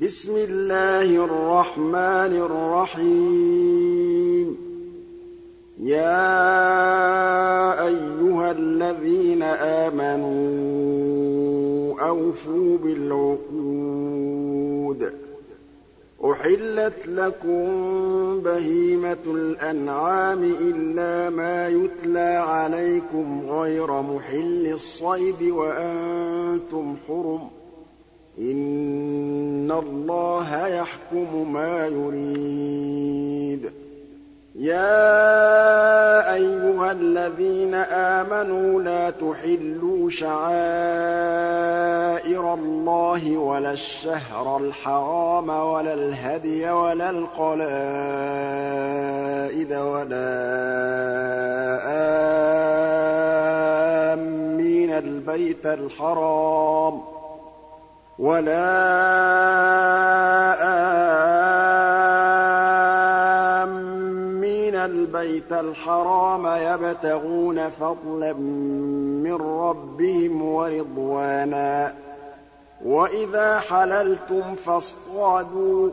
بِسْمِ اللَّهِ الرَّحْمَٰنِ الرَّحِيمِ. يَا أَيُّهَا الَّذِينَ آمَنُوا أَوْفُوا بِالْعُقُودِ ۚ. أُحِلَّتْ لَكُم بَهِيمَةُ الْأَنْعَامِ إِلَّا مَا يُتْلَىٰ عَلَيْكُمْ غَيْرَ مُحِلِّي الصَّيْدِ وَأَنتُمْ حُرُمٌ ۗ. إِنَّ اللَّهَ يَحْكُمُ مَا يُرِيدُ. يَا أَيُّهَا الَّذِينَ آمَنُوا لَا تُحِلُّوا شَعَائِرَ اللَّهِ وَلَا الشَّهْرَ الْحَرَامَ وَلَا الْهَدْيَ وَلَا الْقَلَائِدَ وَلَا آمِّينَ الْبَيْتَ الْحَرَامَ وَلَا آمِّينَ الْبَيْتَ الْحَرَامَ يَبْتَغُونَ فَضْلًا مِّن رَّبِّهِمْ وَرِضْوَانًا ۚ وَإِذَا حَلَلْتُمْ فَاصْطَادُوا ۚ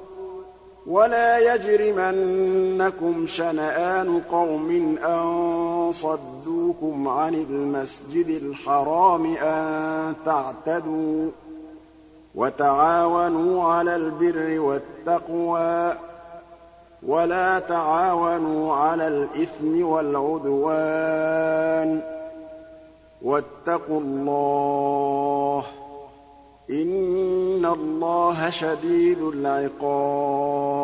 وَلَا يَجْرِمَنَّكُمْ شَنَآنُ قَوْمٍ أَن صَدُّوكُمْ عَنِ الْمَسْجِدِ الْحَرَامِ أَن تَعْتَدُوا ۘ وَتَعَاوَنُوا عَلَى الْبِرِّ وَالتَّقْوَىٰ ۖ وَلَا تَعَاوَنُوا عَلَى الْإِثْمِ وَالْعُدْوَانِ ۚ وَاتَّقُوا اللَّهَ ۖ إِنَّ اللَّهَ شَدِيدُ الْعِقَابِ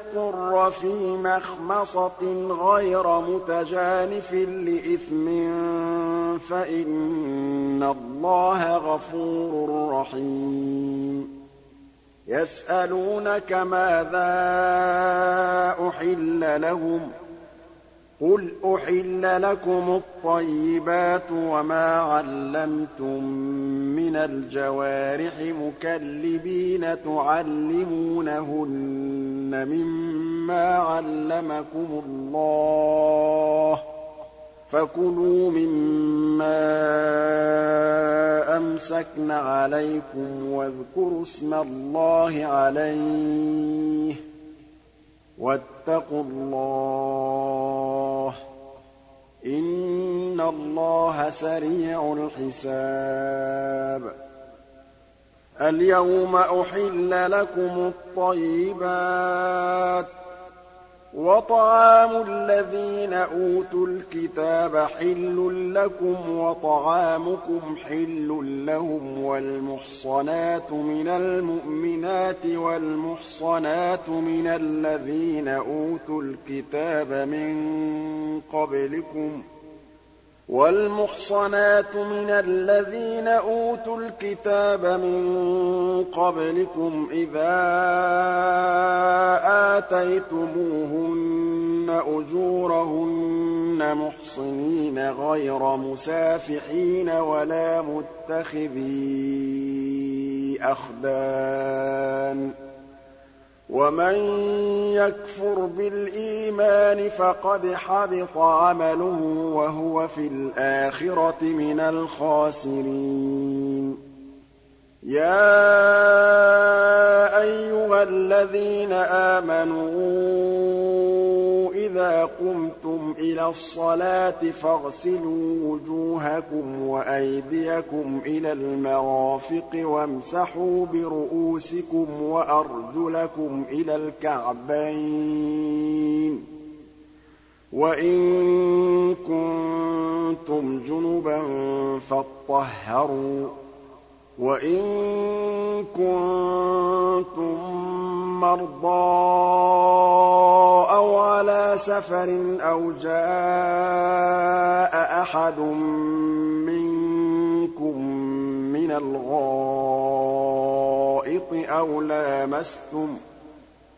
فِي مَخْمَصَةٍ غَيْرَ مُتَجَانِفٍ لِّإِثْمٍ فَإِنَّ اللَّهَ غَفُورٌ رَّحِيمٌ. يَسْأَلُونَكَ مَاذَا أُحِلَّ لَهُمْ ۖ؟ قُلْ أُحِلَّ لَكُمُ الطَّيِّبَاتُ وَمَا عَلَّمْتُم مِّنَ الْجَوَارِحِ مُكَلِّبِينَ تُعَلِّمُونَهُنَّ مِمَّا عَلَّمَكُمُ اللَّهُ ۖ فَكُلُوا مِمَّا أَمْسَكْنَ عَلَيْكُمْ وَاذْكُرُوا اسْمَ اللَّهِ عَلَيْهِ ۖ وَاتَّقُوا اللَّهَ ۖ إِنَّ اللَّهَ سَرِيعُ الْحِسَابِ. الْيَوْمَ أُحِلَّ لَكُمُ الطَّيِّبَاتُ ۖ وَطَعَامُ الَّذِينَ أُوتُوا الْكِتَابَ حِلٌّ لَّكُمْ وَطَعَامُكُمْ حِلٌّ لَّهُمْ وَالْمُحْصَنَاتُ مِنَ الْمُؤْمِنَاتِ وَالْمُحْصَنَاتُ مِنَ الَّذِينَ أُوتُوا الْكِتَابَ مِن قَبْلِكُمْ وَالْمُحْصَنَاتُ مِنَ الَّذِينَ أُوتُوا الْكِتَابَ مِن قَبْلِكُمْ إِذَا آتَيْتُمُوهُنَّ أُجُورَهُنَّ مُحْصِنِينَ غَيْرَ مُسَافِحِينَ وَلَا مُتَّخِذِي أَخْدَانٍ ۗ وَمَن يَكْفُرْ بِالْإِيمَانِ فَقَدْ حَبِطَ عَمَلُهُ وَهُوَ فِي الْآخِرَةِ مِنَ الْخَاسِرِينَ. يَا أَيُّهَا الَّذِينَ آمَنُوا إِذَا قُمْتُمْ إِلَى الصَّلَاةِ فَاغْسِلُوا وُجُوهَكُمْ وَأَيْدِيَكُمْ إِلَى الْمَرَافِقِ وَامْسَحُوا بِرُءُوسِكُمْ وَأَرْجُلَكُمْ إِلَى الْكَعْبَيْنِ ۚ وَإِن كُنتُمْ جُنُبًا فَاطَّهَّرُوا ۚ وَإِن كُنتُم مَّرْضَىٰ أَوْ عَلَىٰ سَفَرٍ أَوْ جَاءَ أَحَدٌ مِّنكُم مِّنَ الْغَائِطِ أَوْ لَامَسْتُمُ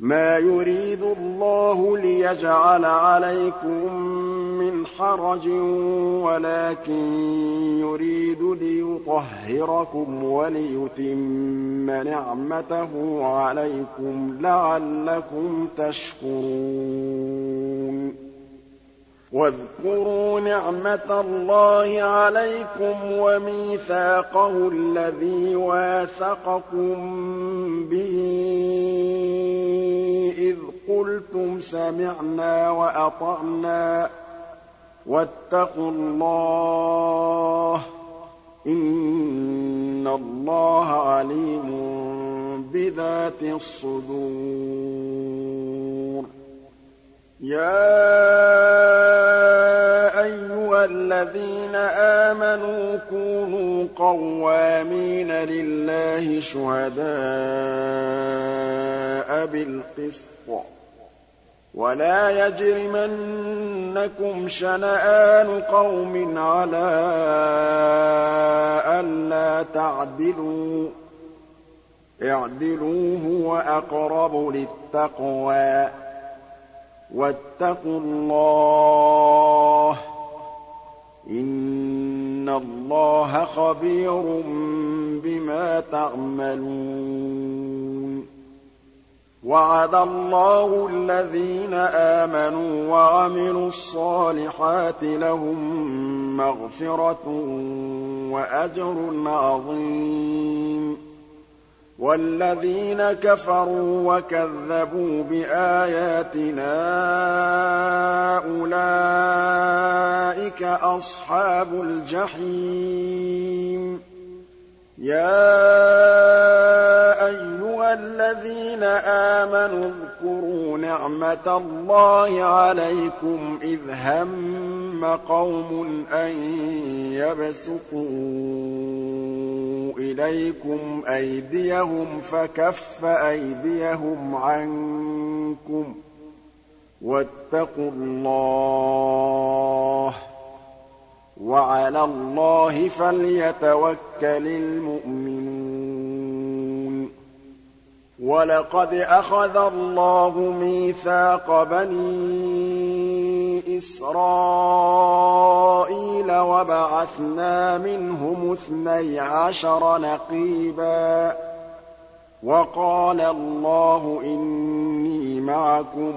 مَا يُرِيدُ اللَّهُ لِيَجْعَلَ عَلَيْكُم مِّنْ حَرَجٍ وَلَٰكِن يُرِيدُ لِيُطَهِّرَكُمْ وَلِيُتِمَّ نِعْمَتَهُ عَلَيْكُمْ لَعَلَّكُمْ تَشْكُرُونَ. وَاذْكُرُوا نِعْمَةَ اللَّهِ عَلَيْكُمْ وَمِيثَاقَهُ الَّذِي وَاثَقَكُم بِهِ قُلْتُمْ سَمِعْنَا وَأَطَعْنَا ۖ وَاتَّقُوا اللَّهَ ۚ إِنَّ اللَّهَ عَلِيمٌ بِذَاتِ الصُّدُورِ. يَا أَيُّهَا الَّذِينَ آمَنُوا كُونُوا قَوَّامِينَ لِلَّهِ شُهَدَاءَ بِالْقِسْطِ ۖ. وَلَا يَجْرِمَنَّكُمْ شَنَآنُ قَوْمٍ عَلَىٰ أَلَّا تَعْدِلُوا ۚ اعْدِلُوا هُوَ أَقْرَبُ لِلتَّقْوَىٰ ۖ وَاتَّقُوا اللَّهَ ۚ إِنَّ اللَّهَ خَبِيرٌ بِمَا تَعْمَلُونَ وَعَدَ اللَّهُ الَّذِينَ آمَنُوا وَعَمِلُوا الصَّالِحَاتِ لَهُم مَّغْفِرَةٌ وَأَجْرٌ عَظِيمٌ. وَالَّذِينَ كَفَرُوا وَكَذَّبُوا بِآيَاتِنَا أُولَٰئِكَ أَصْحَابُ الْجَحِيمِ. يَا أَيُّهَا الَّذِينَ آمَنُوا اذْكُرُوا نِعْمَةَ اللَّهِ عَلَيْكُمْ إِذْ هَمَّ قَوْمٌ أَن يَبْسُطُوا إِلَيْكُمْ أَيْدِيَهُمْ فَكَفَّ أَيْدِيَهُمْ عَنكُمْ ۖ وَاتَّقُوا اللَّهَ ۚ وَعَلَى اللَّهِ فَلْيَتَوَكَّلِ الْمُؤْمِنُونَ. وَلَقَدْ أَخَذَ اللَّهُ مِيثَاقَ بَنِي إِسْرَائِيلَ وَبَعَثْنَا مِنْهُمُ اثْنَيْ عَشَرَ نَقِيبًا ۖ. وَقَالَ اللَّهُ إِنِّي مَعَكُمْ ۖ.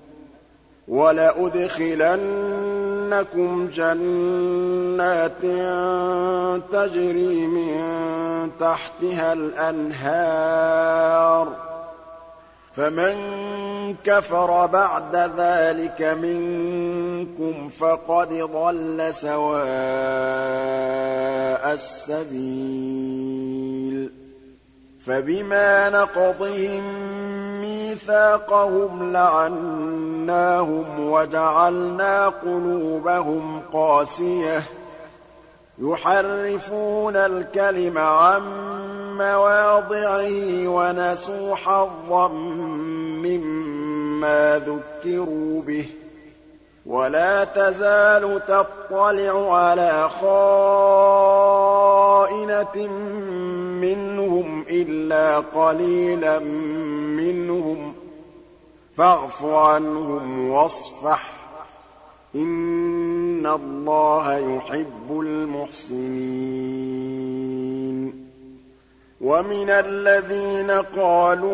وَلَأُدْخِلَنَّكُمْ جَنَّاتٍ تَجْرِي مِن تَحْتِهَا الْأَنْهَارُ ۚ. فَمَن كَفَرَ بَعْدَ ذَٰلِكَ مِنكُمْ فَقَدْ ضَلَّ سَوَاءَ السَّبِيلِ. فَبِمَا نَقْضِهِم مِّيثَاقَهُمْ لَعَنَّاهُمْ وَجَعَلْنَا قُلُوبَهُمْ قَاسِيَةً ۖ. يُحَرِّفُونَ الْكَلِمَ عَن مَّوَاضِعِهِ وَنَسُوا حَظًّا مِّمَّا ذُكِّرُوا بِهِ ۚ. وَلَا تَزَالُ تَطَّلِعُ عَلَىٰ خَائِنَةٍ مِّنْهُمْ إِلَّا قَلِيلًا مِّنْهُمْ ۖ فَاعْفُ عَنْهُمْ وَاصْفَحْ إِنَّ اللَّهَ يُحِبُّ الْمُحْسِنِينَ وَمِنَ الَّذِينَ قَالُوا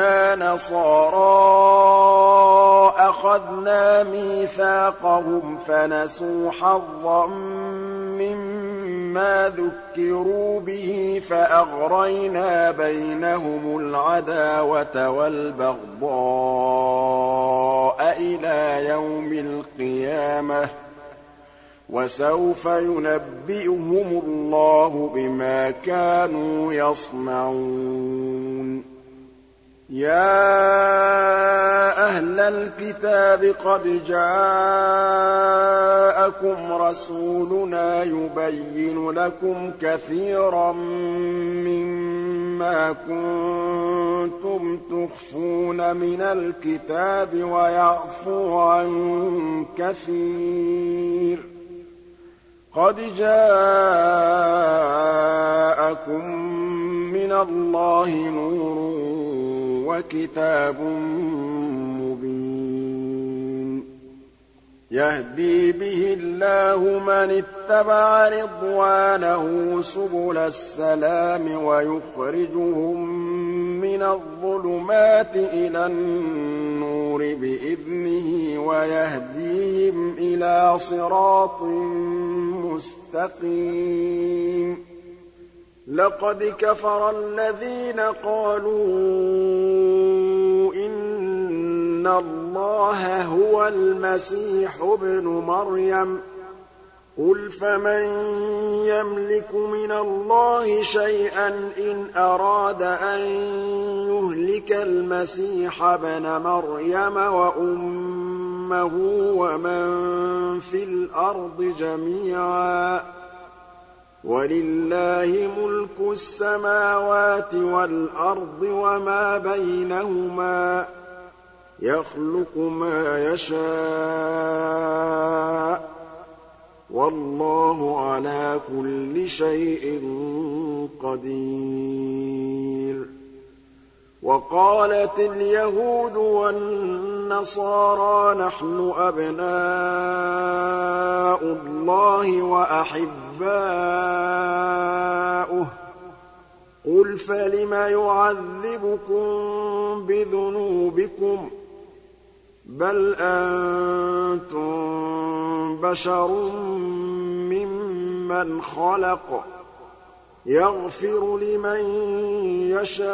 إِنَّا نَصَارَىٰ أَخَذْنَا مِيثَاقَهُمْ فَنَسُوا حَظًّا مِّمَّا ذُكِّرُوا بِهِ فَأَغْرَيْنَا بَيْنَهُمُ الْعَدَاوَةَ وَالْبَغْضَاءَ إِلَىٰ يَوْمِ الْقِيَامَةِ ۚ وَسَوْفَ يُنَبِّئُهُمُ اللَّهُ بِمَا كَانُوا يَصْنَعُونَ يَا أَهْلَ الْكِتَابِ قَدْ جَاءَكُمْ رَسُولُنَا يُبَيِّنُ لَكُمْ كَثِيرًا مِّمَّا كُنتُمْ تُخْفُونَ مِنَ الْكِتَابِ وَيَعْفُو عَن كَثِيرٍ ۚ. قَدْ جَاءَكُم مِّنَ اللَّهِ نُورٌ وَكِتَابٌ مُّبِينٌ. يَهْدِي بِهِ اللَّهُ مَنِ اتَّبَعَ رِضْوَانَهُ سُبُلَ السَّلَامِ وَيُخْرِجُهُم مِّنَ الظُّلُمَاتِ إِلَى النُّورِ بِإِذْنِهِ وَيَهْدِيهِمْ إِلَىٰ صِرَاطٍ مُّسْتَقِيمٍ. لَقَدْ كَفَرَ الَّذِينَ قَالُوا إِنَّ اللَّهَ هُوَ الْمَسِيحُ ابْنُ مَرْيَمَ ۚ. قُلْ فَمَن يَمْلِكُ مِنَ اللَّهِ شَيْئًا إِنْ أَرَادَ أَن يُهْلِكَ الْمَسِيحَ ابْنَ مَرْيَمَ وَأُمَّهُ وَمَن فِي الْأَرْضِ جَمِيعًا. وَلِلَّهِ مُلْكُ السَّمَاوَاتِ وَالْأَرْضِ وَمَا بَيْنَهُمَا ۚ يَخْلُقُ مَا يَشَاءُ ۚ وَاللَّهُ عَلَىٰ كُلِّ شَيْءٍ قَدِيرٌ وَقَالَتِ الْيَهُودُ وَالنَّصَارَىٰ نَحْنُ أَبْنَاءُ اللَّهِ وَأَحِبَّاؤُهُ ۚ. قُلْ فَلِمَ يُعَذِّبُكُم بِذُنُوبِكُم ۖ؟ بَلْ أَنتُم بَشَرٌ مِّمَّنْ خَلَقَ. يَغْفِرُ لِمَن يَشَاءُ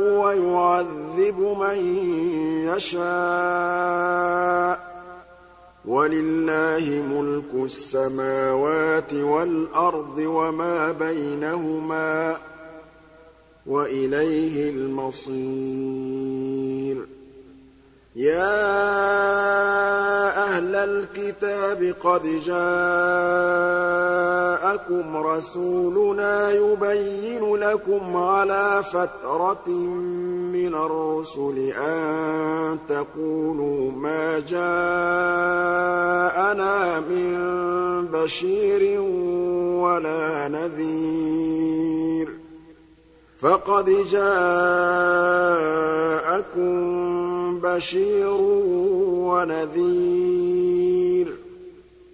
وَيُعَذِّبُ مَن يَشَاءُ ۚ. وَلِلَّهِ مُلْكُ السَّمَاوَاتِ وَالْأَرْضِ وَمَا بَيْنَهُمَا ۖ وَإِلَيْهِ الْمَصِيرُ. يَا أَهْلَ الْكِتَابِ قَدْ جَاءَكُمْ رَسُولُنَا يُبَيِّنُ لَكُمْ عَلَىٰ فَتْرَةٍ مِّنَ الرُّسُلِ أَن تَقُولُوا مَا جَاءَنَا مِن بَشِيرٍ وَلَا نَذِيرٍ ۖ. فَقَدْ جَاءَكُم بَشِيرٌ وَنَذِيرٌ ۗ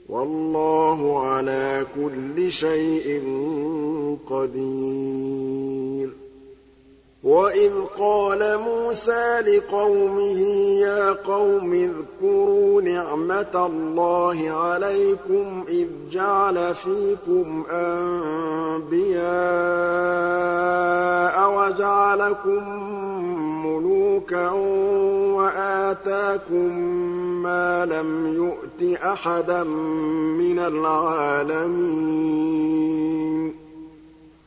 وَاللَّهُ عَلَىٰ كُلِّ شَيْءٍ قَدِيرٌ وَإِذْ قَالَ مُوسَىٰ لِقَوْمِهِ يَا قَوْمِ اذْكُرُوا نِعْمَتَ اللَّهِ عَلَيْكُمْ إِذْ جَعَلَ فِيكُمْ أَنبِيَاءَ وَجَعَلَكُم مُّلُوكًا وَآتَاكُم مَّا لَمْ يُؤْتِ أَحَدًا مِّنَ الْعَالَمِينَ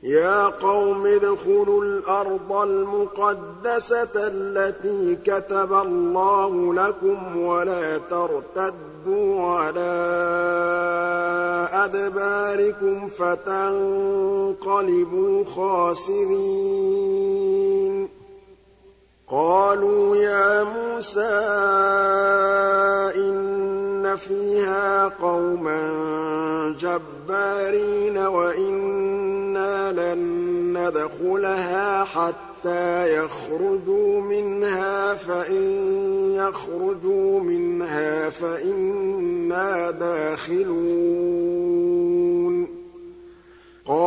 يَا قَوْمِ ادْخُلُوا الْأَرْضَ الْمُقَدَّسَةَ الَّتِي كَتَبَ اللَّهُ لَكُمْ وَلَا تَرْتَدُّوا عَلَىٰ أَدْبَارِكُمْ فَتَنقَلِبُوا خَاسِرِينَ. قَالُوا يَا مُوسَىٰ إِنَّ فِيهَا قَوْمًا جَبَّارِينَ وَإِنَّا لَن نَّدْخُلَهَا حَتَّىٰ يَخْرُجُوا مِنْهَا ۖ فَإِن يَخْرُجُوا مِنْهَا فَإِنَّا دَاخِلُونَ.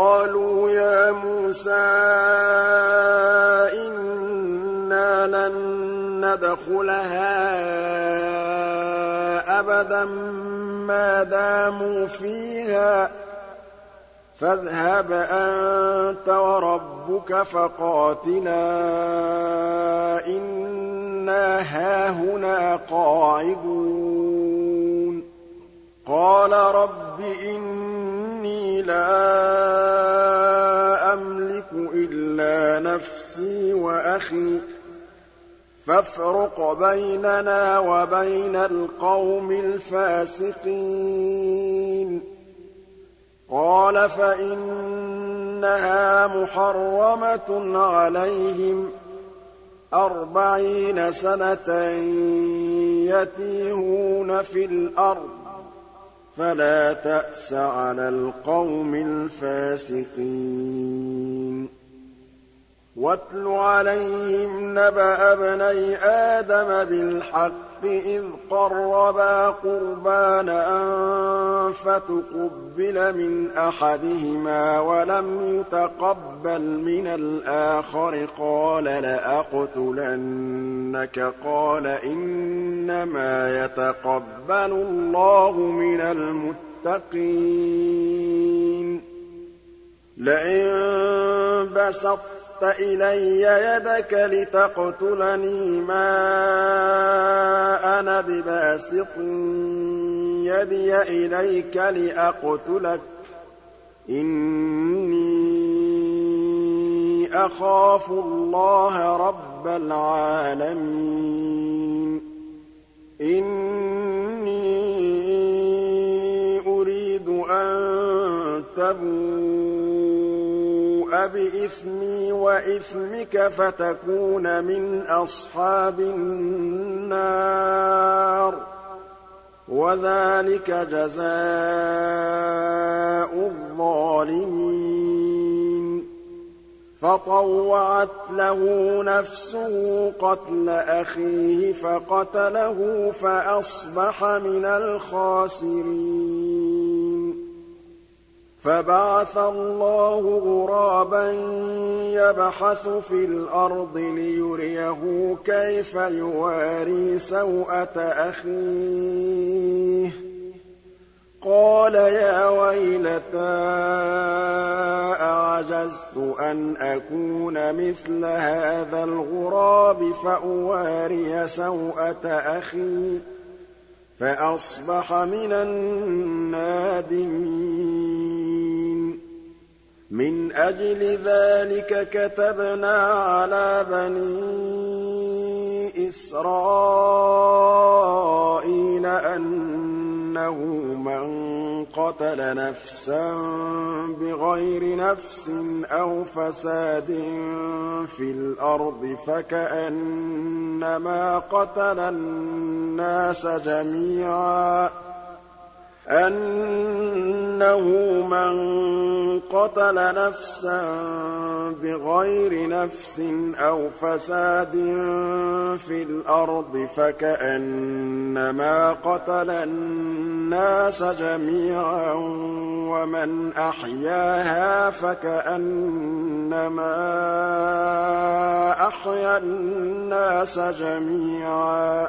قَالُوا يَا مُوسَىٰ إِنَّا لَن نَّدْخُلَهَا أَبَدًا مَّا دَامُوا فِيهَا ۖ. فاذهب أنت وربك فقاتلا. إنا هاهنا قاعدون. قال رب إني لا إِلَّا نَفْسِي وَأَخِي ۖ فَافْرُقْ بَيْنَنَا وَبَيْنَ الْقَوْمِ الْفَاسِقِينَ. قَالَ فَإِنَّهَا مُحَرَّمَةٌ عَلَيْهِمْ أَرْبَعِينَ سَنَةً يَتِيهُونَ فِي الْأَرْضِ. فَلَا تَأْسَ عَلَى الْقَوْمِ الْفَاسِقِينَ. وَاتْلُ عَلَيْهِمْ نَبَأَ ابْنَيْ آدَمَ بِالْحَقِّ إِذْ قَرَّبَا قُرْبَانًا فَتُقُبِّلَ مِنْ أَحَدِهِمَا وَلَمْ يُتَقَبَّلْ مِنَ الْآخَرِ قَالَ لَأَقْتُلَنَّكَ قَالَ إِنَّمَا يَتَقَبَّلُ اللَّهُ مِنَ الْمُتَّقِينَ لَئِن بَسَطتَ بَسَطتَ إِلَيَّ يَدَكَ لِتَقْتُلَنِي مَا أَنَا بِبَاسِطٍ يَدِيَ إِلَيْكَ لِأَقْتُلَكَ ۖ. إِنِّي أَخَافُ اللَّهَ رَبَّ الْعَالَمِينَ. إِنِّي أُرِيدُ أَن تَبُوءَ. بِإِثْمِي وَإِثْمِكَ فَتَكُونَ مِنْ أَصْحَابِ النَّارِ ۚ. وَذَٰلِكَ جَزَاءُ الظَّالِمِينَ. فَطَوَّعَتْ لَهُ نَفْسُهُ قَتْلَ أَخِيهِ فَقَتَلَهُ فَأَصْبَحَ مِنَ الْخَاسِرِينَ. فَبَعَثَ اللَّهُ غُرَابًا يَبْحَثُ فِي الْأَرْضِ لِيُرِيَهُ كَيْفَ يُوَارِي سَوْءَةَ أَخِيهِ ۚ. قَالَ يَا وَيْلَتَا أَعَجَزْتُ أَنْ أَكُونَ مِثْلَ هَٰذَا الْغُرَابِ فَأُوَارِيَ سَوْءَةَ أَخِي ۖ فَأَصْبَحَ مِنَ النَّادِمِينَ. مِنْ أَجْلِ ذَٰلِكَ كَتَبْنَا عَلَىٰ بَنِي إِسْرَائِيلَ أَنَّهُ مَن قَتَلَ نَفْسًا بِغَيْرِ نَفْسٍ أَوْ فَسَادٍ فِي الْأَرْضِ فَكَأَنَّمَا قَتَلَ النَّاسَ جَمِيعًا أَنَّهُ مَن قَتَلَ نَفْسًا بِغَيْرِ نَفْسٍ أَوْ فَسَادٍ فِي الْأَرْضِ فَكَأَنَّمَا قَتَلَ النَّاسَ جَمِيعًا وَمَنْ أَحْيَاهَا فَكَأَنَّمَا أَحْيَا النَّاسَ جَمِيعًا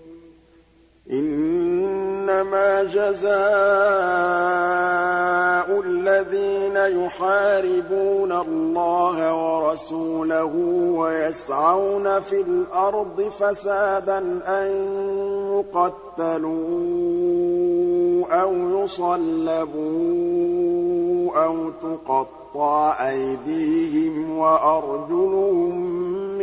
إِنَّمَا جَزَاءُ الَّذِينَ يُحَارِبُونَ اللَّهَ وَرَسُولَهُ وَيَسْعَوْنَ فِي الْأَرْضِ فَسَادًا أَن يُقَتَّلُوا أَوْ يُصَلَّبُوا أَوْ تُقَطَّعَ أَيْدِيهِمْ وَأَرْجُلُهُم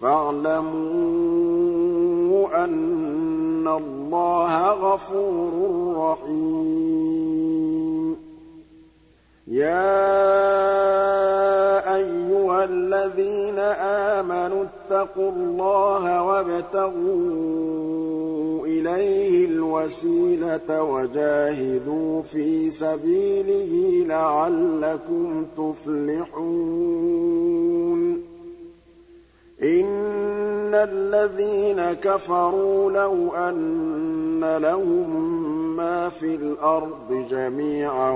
فَاعْلَمُوا أَنَّ اللَّهَ غَفُورٌ رَّحِيمٌ. يَا أَيُّهَا الَّذِينَ آمَنُوا اتَّقُوا اللَّهَ وَابْتَغُوا إِلَيْهِ الْوَسِيلَةَ وَجَاهِدُوا فِي سَبِيلِهِ لَعَلَّكُمْ تُفْلِحُونَ. إِنَّ الَّذِينَ كَفَرُوا لَوْ أَنَّ لَهُم مَّا فِي الْأَرْضِ جَمِيعًا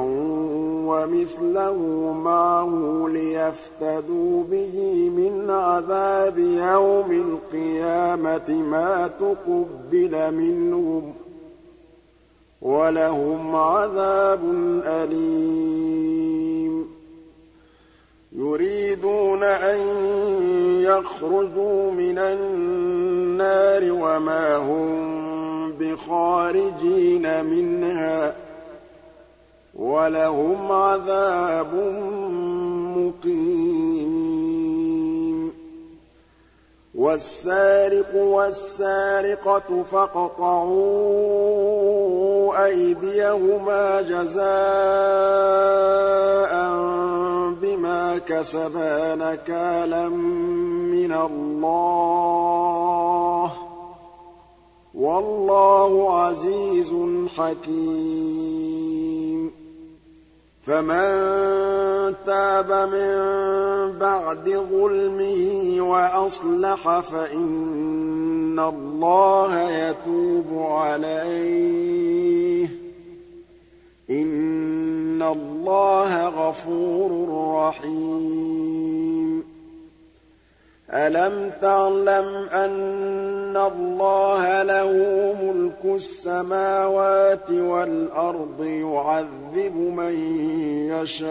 وَمِثْلَهُ مَعَهُ لِيَفْتَدُوا بِهِ مِنْ عَذَابِ يَوْمِ الْقِيَامَةِ مَا تُقُبِّلَ مِنْهُمْ ۖ وَلَهُمْ عَذَابٌ أَلِيمٌ يُرِيدُونَ أَن يَخْرُجُوا مِنَ النَّارِ وَمَا هُم بِخَارِجِينَ مِنْهَا ۖ وَلَهُمْ عَذَابٌ مُّقِيمٌ. وَالسَّارِقُ وَالسَّارِقَةُ فَاقْطَعُوا أَيْدِيَهُمَا جَزَاءً كَسَبَا نَكَالًا مِّنَ اللَّهِ ۗ وَاللَّهُ عَزِيزٌ حَكِيمٌ فَمَن تَابَ مِن بَعْدِ ظُلْمِهِ وَأَصْلَحَ فَإِنَّ اللَّهَ يَتُوبُ عَلَيْهِ ۗ إِنَّ اللَّهَ غَفُورٌ رَّحِيمٌ أَلَمْ تَعْلَمْ أَنَّ اللَّهَ لَهُ مُلْكُ السَّمَاوَاتِ وَالْأَرْضِ يُعَذِّبُ مَن يَشَاءُ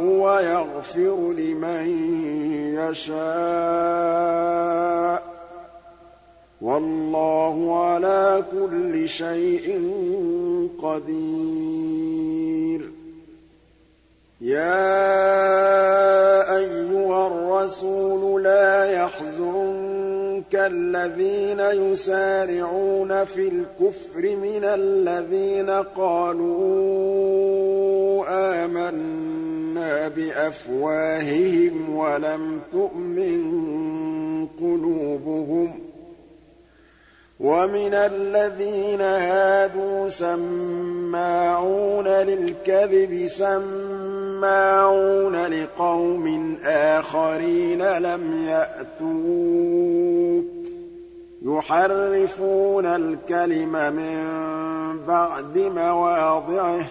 وَيَغْفِرُ لِمَن يَشَاءُ ۗ وَاللَّهُ عَلَىٰ كُلِّ شَيْءٍ قَدِيرٌ. يَا أَيُّهَا الرَّسُولُ لَا يَحْزُنكَ الَّذِينَ يُسَارِعُونَ فِي الْكُفْرِ مِنَ الَّذِينَ قَالُوا آمَنَّا بِأَفْوَاهِهِمْ وَلَمْ تُؤْمِن قُلُوبُهُمْ ۛ وَمِنَ الَّذِينَ هَادُوا سَمَّاعُونَ لِلْكَذِبِ سَمَّاعُونَ لِقَوْمٍ آخَرِينَ لَمْ يَأْتُوكَ ۖ. يُحَرِّفُونَ الْكَلِمَ مِن بَعْدِ مَوَاضِعِهِ ۖ.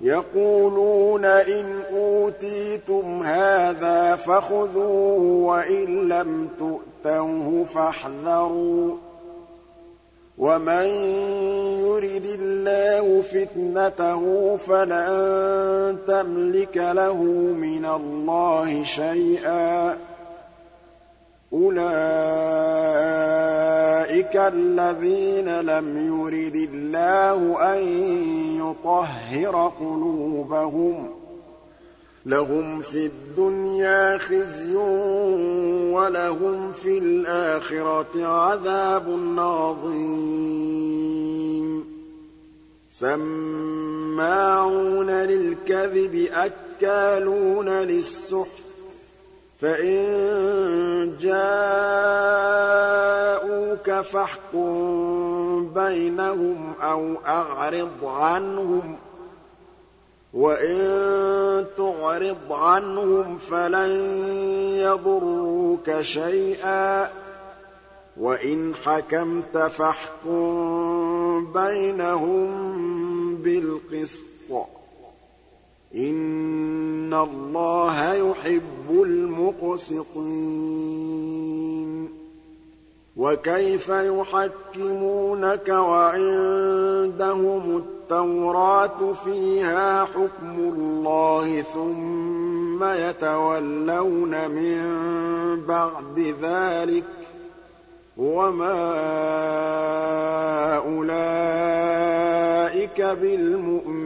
يَقُولُونَ إِنْ أُوتِيتُمْ هَٰذَا فَخُذُوهُ وَإِن لَّمْ تُؤْتَوْهُ فَاحْذَرُوا ۚ. وَمَن يُرِدِ اللَّهُ فِتْنَتَهُ فَلَن تَمْلِكَ لَهُ مِنَ اللَّهِ شَيْئًا أُولَٰئِكَ الَّذِينَ لَمْ يُرِدِ اللَّهُ أَن يُطَهِّرَ قُلُوبَهُمْ ۚ لَهُمْ فِي الدُّنْيَا خِزْيٌ وَلَهُمْ فِي الْآخِرَةِ عَذَابٌ عَظِيمٌ. سَمَّاعُونَ لِلْكَذِبِ أَكَّالُونَ لِلسُّحْتِ. فَإِن جَاءُوكَ فَاحْكُم بَيْنَهُمْ أَوْ أَعْرِضْ عَنْهُمْ ۖ. وَإِن تُعْرِضْ عَنْهُمْ فَلَن يَضُرُّوكَ شَيْئًا ۖ وَإِنْ حَكَمْتَ فَاحْكُم بَيْنَهُم بِالْقِسْطِ إِنَّ اللَّهَ يُحِبُّ الْمُقْسِطِينَ وَكَيْفَ يُحَكِّمُونَكَ وَعِندَهُمُ التَّوْرَاةُ فِيهَا حُكْمُ اللَّهِ ثُمَّ يَتَوَلَّوْنَ مِن بَعْدِ ذَٰلِكَ ۚ وَمَا أُولَٰئِكَ بِالْمُؤْمِنِينَ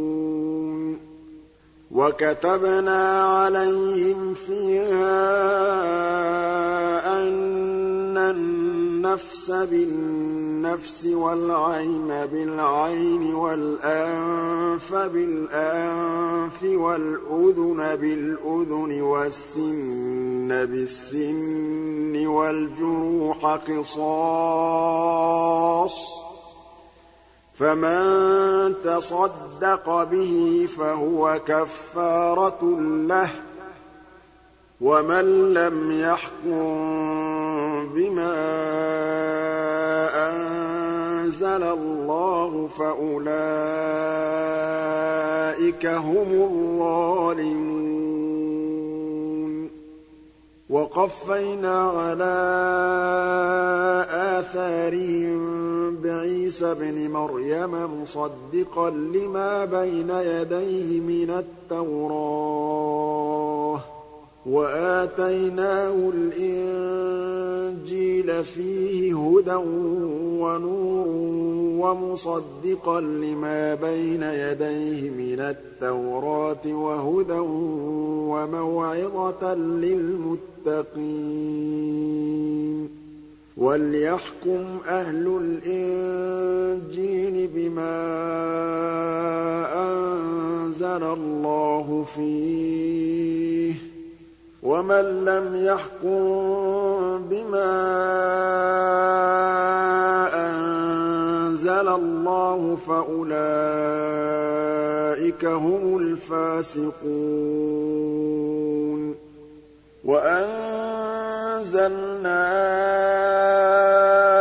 وَكَتَبْنَا عَلَيْهِمْ فِيهَا أَنَّ النَّفْسَ بِالنَّفْسِ وَالْعَيْنَ بِالْعَيْنِ وَالْأَنفَ بِالْأَنفِ وَالْأُذُنَ بِالْأُذُنِ وَالسِّنَّ بِالسِّنِّ وَالْجُرُوحَ قِصَاصٌ ۚ فَمَن تَصَدَّقَ بِهِ فَهُوَ كَفَّارَةٌ لَّهُ ۚ وَمَن لَّمْ يَحْكُم بِمَا أَنزَلَ اللَّهُ فَأُولَٰئِكَ هُمُ الظَّالِمُونَ. وَقَفَّيْنَا عَلَىٰ آثَارِهِم بِعِيسَى ابْنِ مَرْيَمَ مُصَدِّقًا لِّمَا بَيْنَ يَدَيْهِ مِنَ التَّوْرَاةِ ۖ وَآتَيْنَاهُ الْإِنجِيلَ فِيهِ هُدًى وَنُورٌ وَمُصَدِّقًا لِّمَا بَيْنَ يَدَيْهِ مِنَ التَّوْرَاةِ وَهُدًى وَمَوْعِظَةً لِّلْمُتَّقِينَ. وَلْيَحْكُمْ أَهْلُ الْإِنجِيلِ بِمَا أَنزَلَ اللَّهُ فِيهِ ۚ وَمَن لَّمْ يَحْكُم بِمَا أَنزَلَ اللَّهُ فَأُولَٰئِكَ هُمُ الْفَاسِقُونَ وَأَنزَلْنَا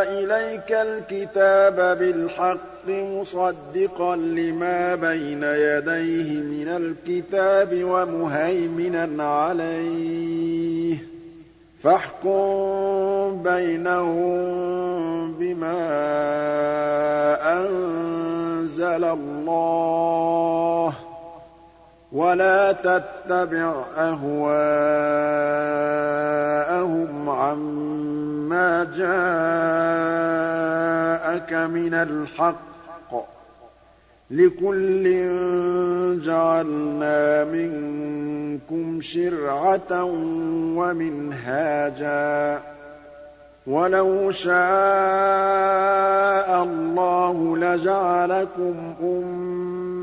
إِلَيْكَ الْكِتَابَ بِالْحَقِّ مُصَدِّقًا لِّمَا بَيْنَ يَدَيْهِ مِنَ الْكِتَابِ وَمُهَيْمِنًا عَلَيْهِ ۖ فَاحْكُم بَيْنَهُم بِمَا أَنزَلَ اللَّهُ وَلَا تَتَّبِعْ أَهْوَاءَهُمْ عَمَّا جَاءَكَ مِنَ الْحَقِّ ۚ. لِكُلٍّ جَعَلْنَا مِنكُمْ شِرْعَةً وَمِنْهَاجًا ۚ. وَلَوْ شَاءَ اللَّهُ لَجَعَلَكُمْ أُمَّةً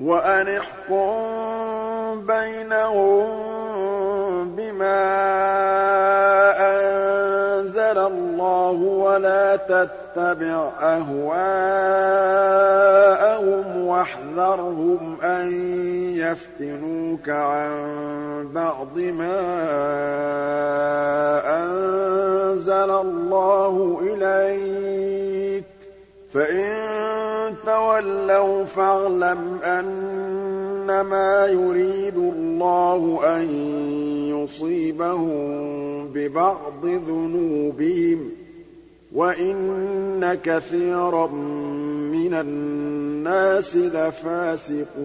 وَأَنِ احْكُم بَيْنَهُم بِمَا أَنزَلَ اللَّهُ وَلَا تَتَّبِعْ أَهْوَاءَهُمْ وَاحْذَرْهُمْ أَن يَفْتِنُوكَ عَن بَعْضِ مَا أَنزَلَ اللَّهُ إِلَيْكَ ۖ فَإِن تَوَلَّوْا فَاعْلَمْ أَنَّمَا يُرِيدُ اللَّهُ أَن يُصِيبَهُم بِبَعْضِ ذُنُوبِهِمْ ۗ وَإِنَّ كَثِيرًا مِّنَ النَّاسِ لَفَاسِقُونَ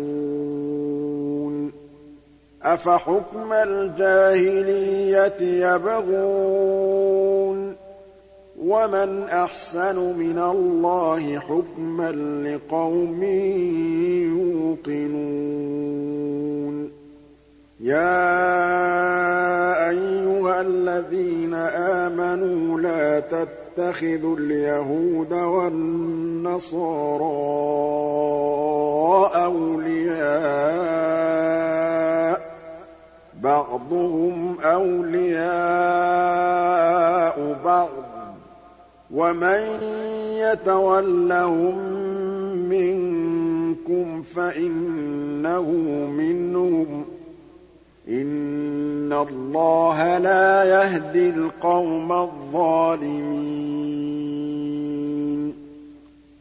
أَفَحُكْمَ الْجَاهِلِيَّةِ يَبْغُونَ وَمَنْ أَحْسَنُ مِنَ اللَّهِ حُكْمًا لِّقَوْمٍ يُوقِنُونَ يَا أَيُّهَا الَّذِينَ آمَنُوا لَا تَتَّخِذُوا الْيَهُودَ وَالنَّصَارَىٰ أَوْلِيَاءَ ۘ بَعْضُهُمْ أَوْلِيَاءُ بَعْضٍ وَمَن يَتَوَلَّهُم مِّنكُمْ فَإِنَّهُ مِنْهُمْ ۗ إِنَّ اللَّهَ لَا يَهْدِي الْقَوْمَ الظَّالِمِينَ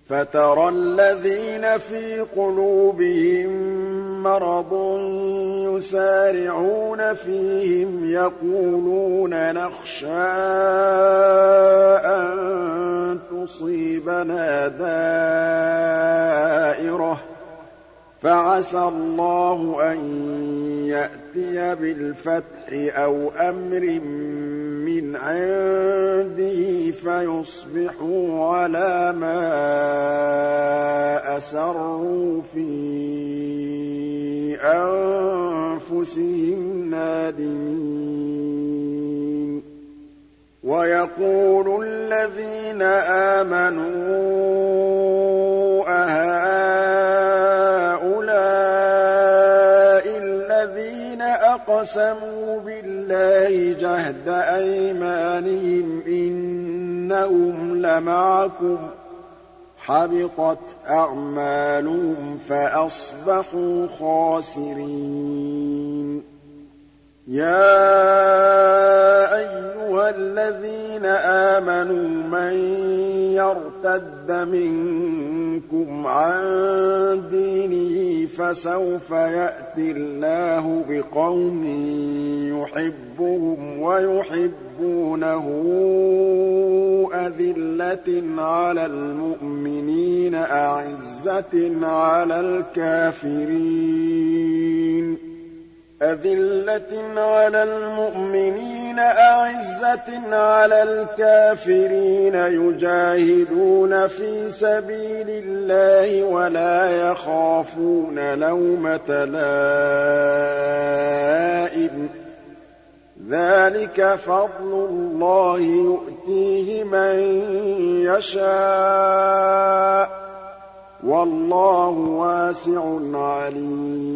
فَتَرَى الَّذِينَ فِي قُلُوبِهِم مَّرَضٌ يُسَارِعُونَ فِيهِمْ يَقُولُونَ نَخْشَىٰ أَن تُصِيبَنَا دَائِرَةٌ ۚ. فَعَسَى اللَّهُ أَن يَأْتِيَ بِالْفَتْحِ أَوْ أَمْرٍ مِّنْ عِندِهِ فَيُصْبِحُوا عَلَىٰ مَا أَسَرُّوا فِي أَنفُسِهِمْ نَادِمِينَ. وَيَقُولُ الَّذِينَ آمَنُوا أَهَٰؤُلَاءِ أَقْسَمُوا بِاللَّهِ جَهْدَ أَيْمَانِهِمْ إِنَّهُمْ لَمَعَكُمْ ۚ حَبِطَتْ أَعْمَالُهُمْ فَأَصْبَحُوا خَاسِرِينَ يَا أَيُّهَا الَّذِينَ آمَنُوا مَن يَرْتَدَّ مِنكُمْ عَن دِينِهِ فَسَوْفَ يَأْتِي اللَّهُ بِقَوْمٍ يُحِبُّهُمْ وَيُحِبُّونَهُ أَذِلَّةٍ عَلَى الْمُؤْمِنِينَ أَعِزَّةٍ عَلَى الْكَافِرِينَ أَذِلَّةٍ عَلَى الْمُؤْمِنِينَ أَعِزَّةٍ عَلَى الْكَافِرِينَ يُجَاهِدُونَ فِي سَبِيلِ اللَّهِ وَلَا يَخَافُونَ لَوْمَةَ لَائِمٍ ۚ. ذَٰلِكَ فَضْلُ اللَّهِ يُؤْتِيهِ مَن يَشَاءُ ۚ. وَاللَّهُ وَاسِعٌ عَلِيمٌ.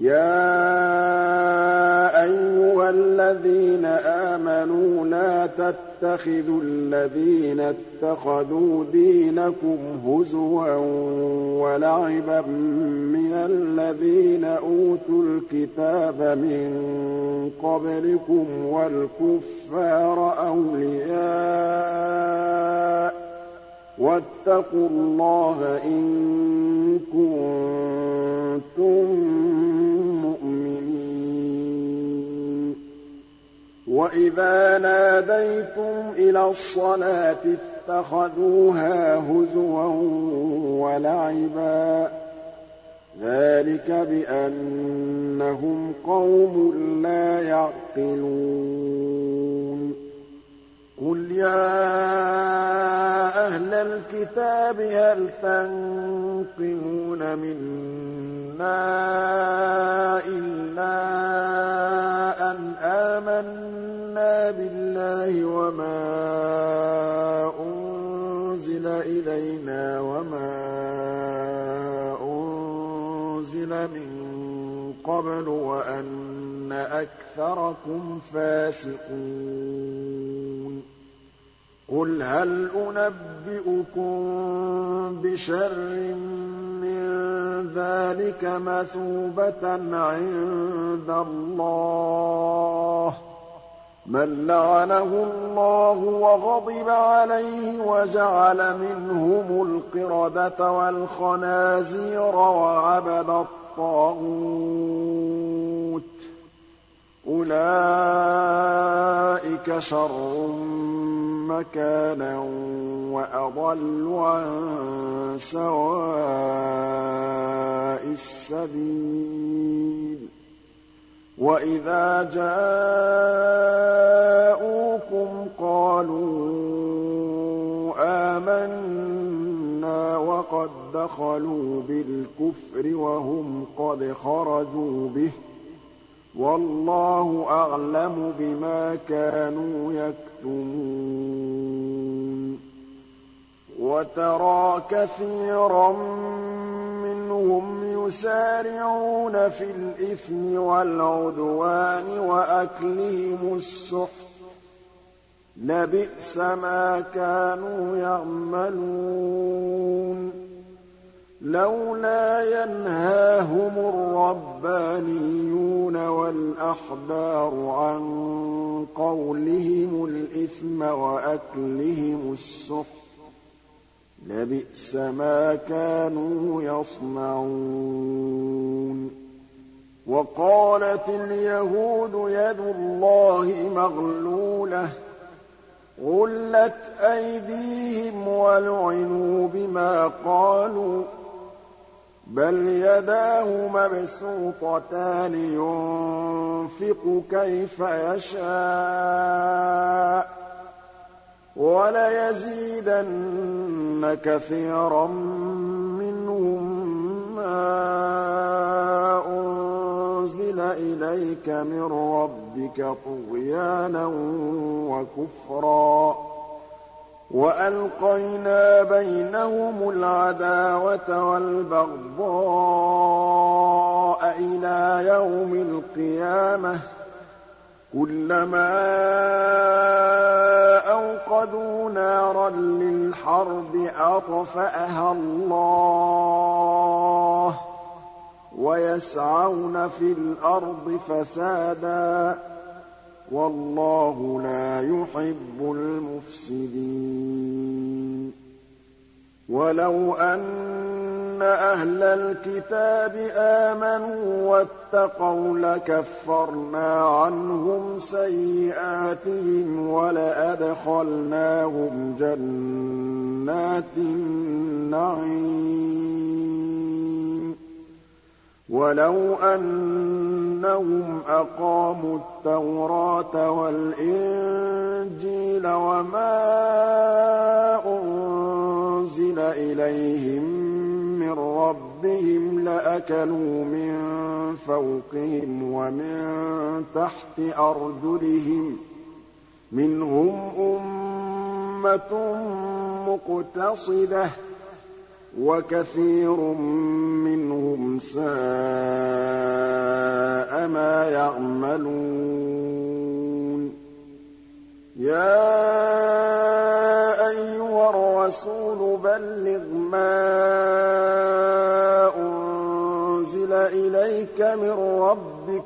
يَا أَيُّهَا الَّذِينَ آمَنُوا لَا تَتَّخِذُوا الَّذِينَ اتَّخَذُوا دِينَكُمْ هُزُوًا وَلَعِبًا مِّنَ الَّذِينَ أُوتُوا الْكِتَابَ مِن قَبْلِكُمْ وَالْكُفَّارَ أَوْلِيَاءَ ۚ وَاتَّقُوا اللَّهَ إِن كُنتُم مُّؤْمِنِينَ. وَإِذَا نَادَيْتُمْ إِلَى الصَّلَاةِ اتَّخَذُوهَا هُزُوًا وَلَعِبًا ۚ. ذَٰلِكَ بِأَنَّهُمْ قَوْمٌ لَّا يَعْقِلُونَ. قُلْ يَا أَهْلَ الْكِتَابِ هَلْ تَنقِمُونَ مِنَّا إِلَّا أَنْ آمَنَّا بِاللَّهِ وَمَا أُنزِلَ إِلَيْنَا وَمَا أُنزِلَ مِن قَبْلُ وَأَنَّ أَكْثَرَكُمْ فَاسِقُونَ قُلْ هَلْ أُنَبِّئُكُم بِشَرٍّ مِّن ذَٰلِكَ مَثُوبَةً عِندَ اللَّهِ ۚ مَن لَّعَنَهُ اللَّهُ وَغَضِبَ عَلَيْهِ وَجَعَلَ مِنْهُمُ الْقِرَدَةَ وَالْخَنَازِيرَ وَعَبَدَ الطَّاغُوتَ ۚ أُولَٰئِكَ شَرٌّ مَّكَانًا وَأَضَلُّ عَن سَوَاءِ السَّبِيلِ. وَإِذَا جَاءُوكُمْ قَالُوا آمَنَّا وَقَد دَّخَلُوا بِالْكُفْرِ وَهُمْ قَدْ خَرَجُوا بِهِ ۚ وَاللَّهُ أَعْلَمُ بِمَا كَانُوا يَكْتُمُونَ. وَتَرَىٰ كَثِيرًا مِّنْهُمْ يُسَارِعُونَ فِي الْإِثْمِ وَالْعُدْوَانِ وَأَكْلِهِمُ السُّحْتَ ۚ. لَبِئْسَ مَا كَانُوا يَعْمَلُونَ. لَوْلَا يَنْهَاهُمُ الرَّبَّانِيُّونَ وَالْأَحْبَارُ عَن قَوْلِهِمُ الْإِثْمَ وَأَكْلِهِمُ السُّحْتَ ۚ لَبِئْسَ مَا كَانُوا يَصْنَعُونَ. وَقَالَتِ الْيَهُودُ يَدُ اللَّهِ مَغْلُولَةٌ ۚ غُلَّتْ أَيْدِيهِمْ وَلُعِنُوا بِمَا قَالُوا ۘ. بَلْ يَدَاهُ مَبْسُوطَتَانِ يُنفِقُ كَيْفَ يَشَاءُ ۚ وَلَيَزِيدَنَّ كَثِيرًا مِّنْهُم مَّا أُنزِلَ إِلَيْكَ مِن رَّبِّكَ طُغْيَانًا وَكُفْرًا ۖ وَأَلْقَيْنَا بَيْنَهُمُ الْعَدَاوَةَ وَالْبَغْضَاءَ إِلَىٰ يَوْمِ الْقِيَامَةِ ۚ. كُلَّمَا أَوْقَدُوا نَارًا لِّلْحَرْبِ أَطْفَأَهَا اللَّهُ ۚ وَيَسْعَوْنَ فِي الْأَرْضِ فَسَادًا ۚ. وَاللَّهُ لَا يُحِبُّ الْمُفْسِدِينَ. وَلَوْ أَنَّ أَهْلَ الْكِتَابِ آمَنُوا وَاتَّقَوْا لَكَفَّرْنَا عَنْهُمْ سَيِّئَاتِهِمْ وَلَأَدْخَلْنَاهُمْ جَنَّاتِ النَّعِيمِ. وَلَوْ أَنَّهُمْ أَقَامُوا التَّوْرَاةَ وَالْإِنجِيلَ وَمَا أُنزِلَ إِلَيْهِم مِّن رَّبِّهِمْ لَأَكَلُوا مِن فَوْقِهِمْ وَمِن تَحْتِ أَرْجُلِهِم ۚ مِّنْهُمْ أُمَّةٌ مُّقْتَصِدَةٌ وَكَثِيرٌ مِّنْهُمْ سَاءَ مَا يَعْمَلُونَ. يَا أَيُّهَا الرَّسُولُ بَلِّغْ مَا أُنزِلَ إِلَيْكَ مِن رَّبِّكَ ۖ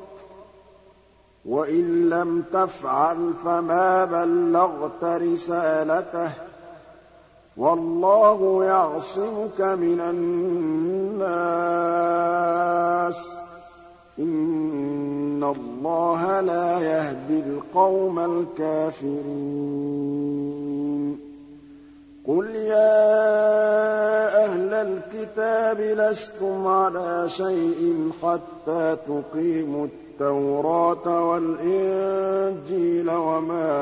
وَإِن لَّمْ تَفْعَلْ فَمَا بَلَّغْتَ رِسَالَتَهُ ۚ. وَاللَّهُ يَعْصِمُكَ مِنَ النَّاسِ ۗ. إِنَّ اللَّهَ لَا يَهْدِي الْقَوْمَ الْكَافِرِينَ. قُلْ يَا أَهْلَ الْكِتَابِ لَسْتُمْ عَلَىٰ شَيْءٍ حَتَّىٰ تُقِيمُوا التَّوْرَاةَ وَالْإِنجِيلَ وَمَا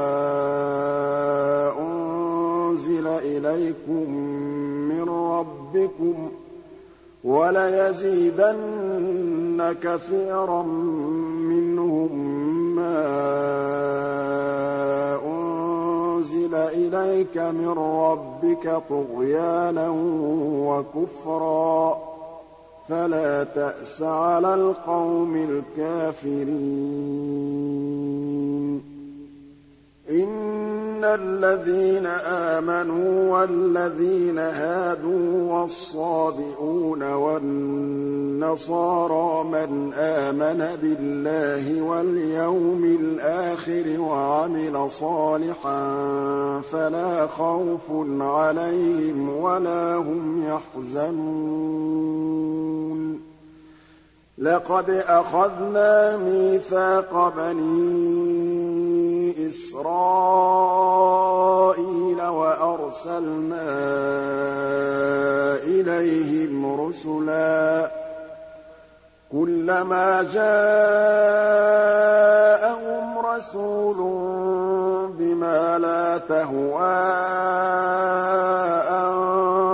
أُنزِلَ إِلَيْكُم مِّن رَّبِّكُمْ ۗ وَلَيَزِيدَنَّ كَثِيرًا مِّنْهُم مَّا أُنزِلَ إِلَيْكَ مِن رَّبِّكَ طُغْيَانًا وَكُفْرًا ۖ. فَلَا تَأْسَ عَلَى الْقَوْمِ الْكَافِرِينَ. إِنَّ الَّذِينَ آمَنُوا وَالَّذِينَ هَادُوا وَالصَّابِئُونَ وَالنَّصَارَىٰ مَنْ آمَنَ بِاللَّهِ وَالْيَوْمِ الْآخِرِ وَعَمِلَ صَالِحًا فَلَا خَوْفٌ عَلَيْهِمْ وَلَا هُمْ يَحْزَنُونَ لَقَدْ أَخَذْنَا مِيثَاقَ بَنِي إِسْرَائِيلَ وَأَرْسَلْنَا إِلَيْهِمْ رُسُلًا ۖ. كُلَّمَا جَاءَهُمْ رَسُولٌ بِمَا لَا تَهْوَىٰ أَنفُسُهُمْ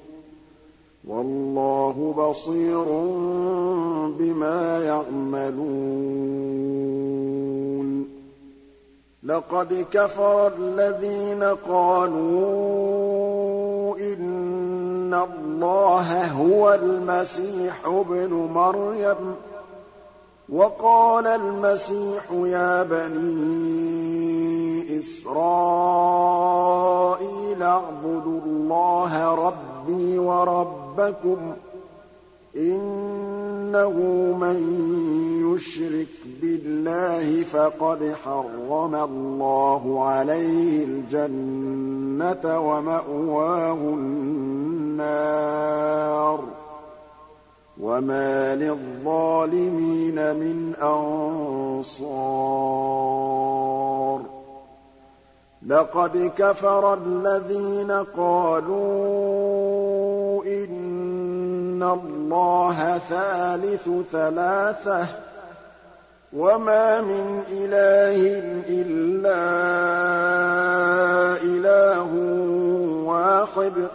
وَاللَّهُ بَصِيرٌ بِمَا يَعْمَلُونَ. لَقَدْ كَفَرَ الَّذِينَ قَالُوا إِنَّ اللَّهَ هُوَ الْمَسِيحُ ابْنُ مَرْيَمَ ۖ. وَقَالَ الْمَسِيحُ يَا بَنِي إِسْرَائِيلَ اعْبُدُوا اللَّهَ رَبِّي وَرَبَّكُمْ ۖ إِنَّهُ مَن يُشْرِكْ بِاللَّهِ فَقَدْ حَرَّمَ اللَّهُ عَلَيْهِ الْجَنَّةَ وَمَأْوَاهُ النَّارُ ۖ وَمَا لِلظَّالِمِينَ مِنْ أَنصَارٍ لَقَدْ كَفَرَ الَّذِينَ قَالُوا إِنَّ اللَّهَ ثَالِثُ ثَلَاثَةٍ ۘ وَمَا مِنْ إِلَٰهٍ إِلَّا إِلَٰهٌ وَاحِدٌ ۚ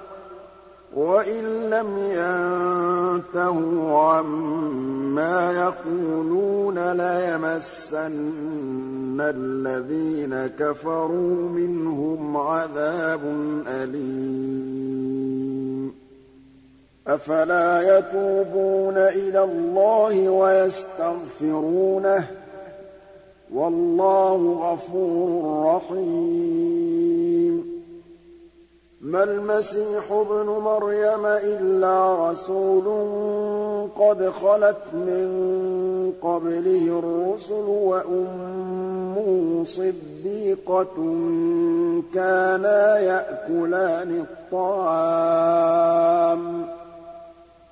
وَإِن لَّمْ يَنتَهُوا عَمَّا يَقُولُونَ لَيَمَسَّنَّ الَّذِينَ كَفَرُوا مِنْهُمْ عَذَابٌ أَلِيمٌ أَفَلَا يَتُوبُونَ إِلَى اللَّهِ وَيَسْتَغْفِرُونَهُ ۚ؟ وَاللَّهُ غَفُورٌ رَّحِيمٌ. مَا الْمَسِيحُ ابْنُ مَرْيَمَ إِلَّا رَسُولٌ قَدْ خَلَتْ مِن قَبْلِهِ الرُّسُلُ وَأُمُّهُ صِدِّيقَةٌ كَانَا يَأْكُلَانِ الطَّعَامَ ۗ.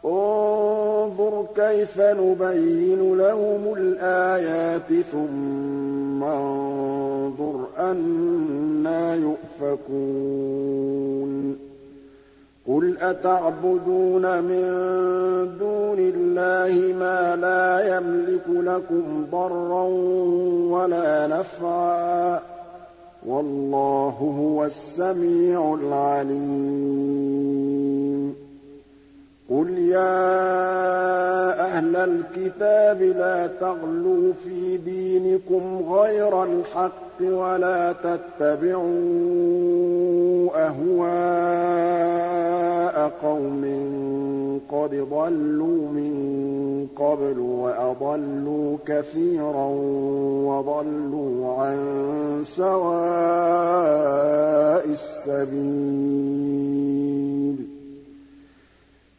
انظُرْ كَيْفَ نُبَيِّنُ لَهُمُ الْآيَاتِ ثُمَّ انظُرْ أَنَّىٰ يُؤْفَكُونَ. قُلْ أَتَعْبُدُونَ مِن دُونِ اللَّهِ مَا لَا يَمْلِكُ لَكُمْ ضَرًّا وَلَا نَفْعًا ۚ. وَاللَّهُ هُوَ السَّمِيعُ الْعَلِيمُ. قُلْ يَا أَهْلَ الْكِتَابِ لَا تَغْلُوا فِي دِينِكُمْ غَيْرَ الْحَقِّ وَلَا تَتَّبِعُوا أَهْوَاءَ قَوْمٍ قَدْ ضَلُّوا مِن قَبْلُ وَأَضَلُّوا كَثِيرًا وَضَلُّوا عَن سَوَاءِ السَّبِيلِ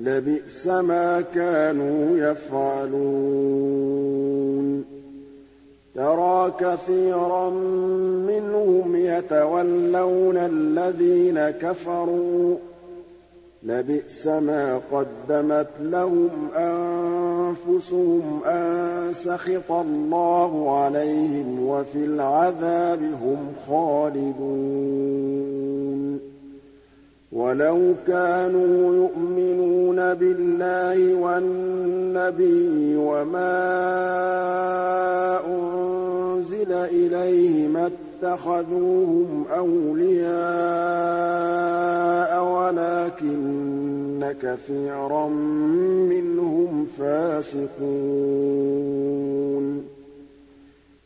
لَبِئْسَ مَا كَانُوا يَفْعَلُونَ. تَرَىٰ كَثِيرًا مِّنْهُمْ يَتَوَلَّوْنَ الَّذِينَ كَفَرُوا ۚ. لَبِئْسَ مَا قَدَّمَتْ لَهُمْ أَنفُسُهُمْ أَن سَخِطَ اللَّهُ عَلَيْهِمْ وَفِي الْعَذَابِ هُمْ خَالِدُونَ. وَلَوْ كَانُوا يُؤْمِنُونَ بِاللَّهِ وَالنَّبِيِّ وَمَا أُنزِلَ إِلَيْهِ مَا اتَّخَذُوهُمْ أَوْلِيَاءَ وَلَٰكِنَّ كَثِيرًا مِّنْهُمْ فَاسِقُونَ.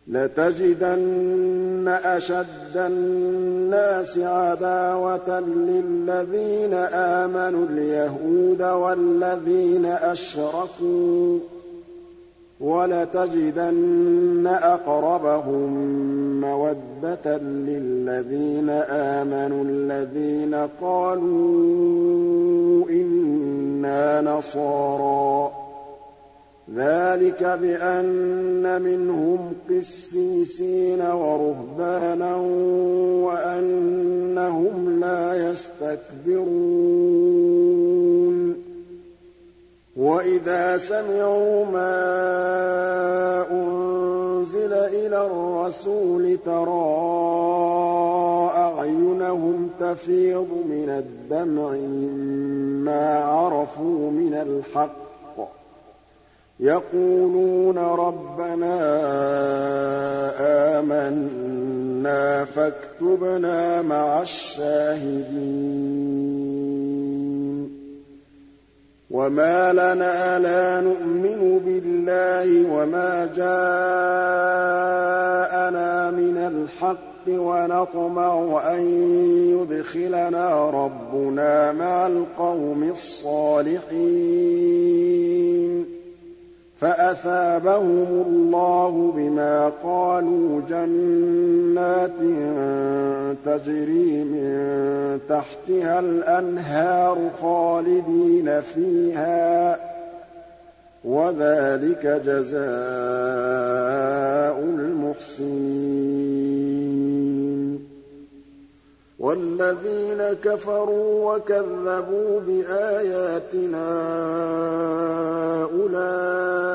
لَتَجِدَنَّ أَشَدَّ النَّاسِ عَدَاوَةً لِّلَّذِينَ آمَنُوا الْيَهُودَ وَالَّذِينَ أَشْرَكُوا ۖ وَلَتَجِدَنَّ أَقْرَبَهُم مَّوَدَّةً لِّلَّذِينَ آمَنُوا الَّذِينَ قَالُوا إِنَّا نَصَارَىٰ ۚ. ذَٰلِكَ بِأَنَّ مِنْهُمْ قِسِّيسِينَ وَرُهْبَانًا وَأَنَّهُمْ لَا يَسْتَكْبِرُونَ. وَإِذَا سَمِعُوا مَا أُنزِلَ إِلَى الرَّسُولِ تَرَىٰ أَعْيُنَهُمْ تَفِيضُ مِنَ الدَّمْعِ مِمَّا عَرَفُوا مِنَ الْحَقِّ. يَقُولُونَ رَبَّنَا آمَنَّا فَاكْتُبْنَا مَعَ الشَّاهِدِينَ. وَمَا لَنَا لَا نُؤْمِنُ بِاللَّهِ وَمَا جَاءَنَا مِنَ الْحَقِّ وَنَطْمَعُ أَن يُدْخِلَنَا رَبُّنَا مَعَ الْقَوْمِ الصَّالِحِينَ. فَأَثَابَهُمُ اللَّهُ بِمَا قَالُوا جَنَّاتٍ تَجْرِي مِن تَحْتِهَا الْأَنْهَارُ خَالِدِينَ فِيهَا ۚ وَذَٰلِكَ جَزَاءُ الْمُحْسِنِينَ. وَالَّذِينَ كَفَرُوا وَكَذَّبُوا بِآيَاتِنَا أُولَٰئِكَ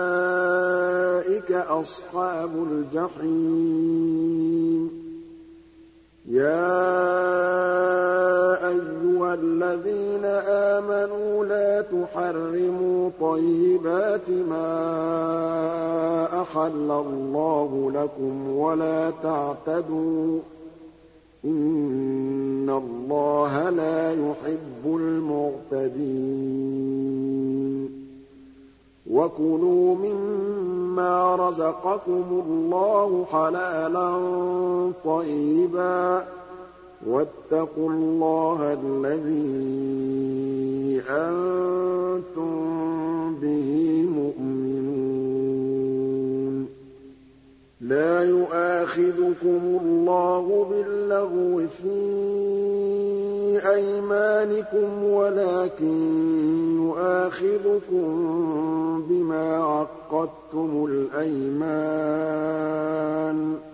أَصْحَابُ الْجَحِيمِ. يَا أَيُّهَا الَّذِينَ آمَنُوا لَا تُحَرِّمُوا طَيِّبَاتِ مَا أَحَلَّ اللَّهُ لَكُمْ وَلَا تَعْتَدُوا ۚ إِنَّ اللَّهَ لَا يُحِبُّ الْمُعْتَدِينَ وَكُلُوا مِمَّا رَزَقَكُمُ اللَّهُ حَلَالًا طَيِّبًا وَاتَّقُوا اللَّهَ الَّذِي أَنتُم بِهِ مُؤْمِنُونَ لَا يُؤَاخِذُكُمُ اللَّهُ بِاللَّغْوِ فِي أَيْمَانِكُمْ وَلَٰكِن يُؤَاخِذُكُم بِمَا عَقَّدتُّمُ الْأَيْمَانَ ۖ.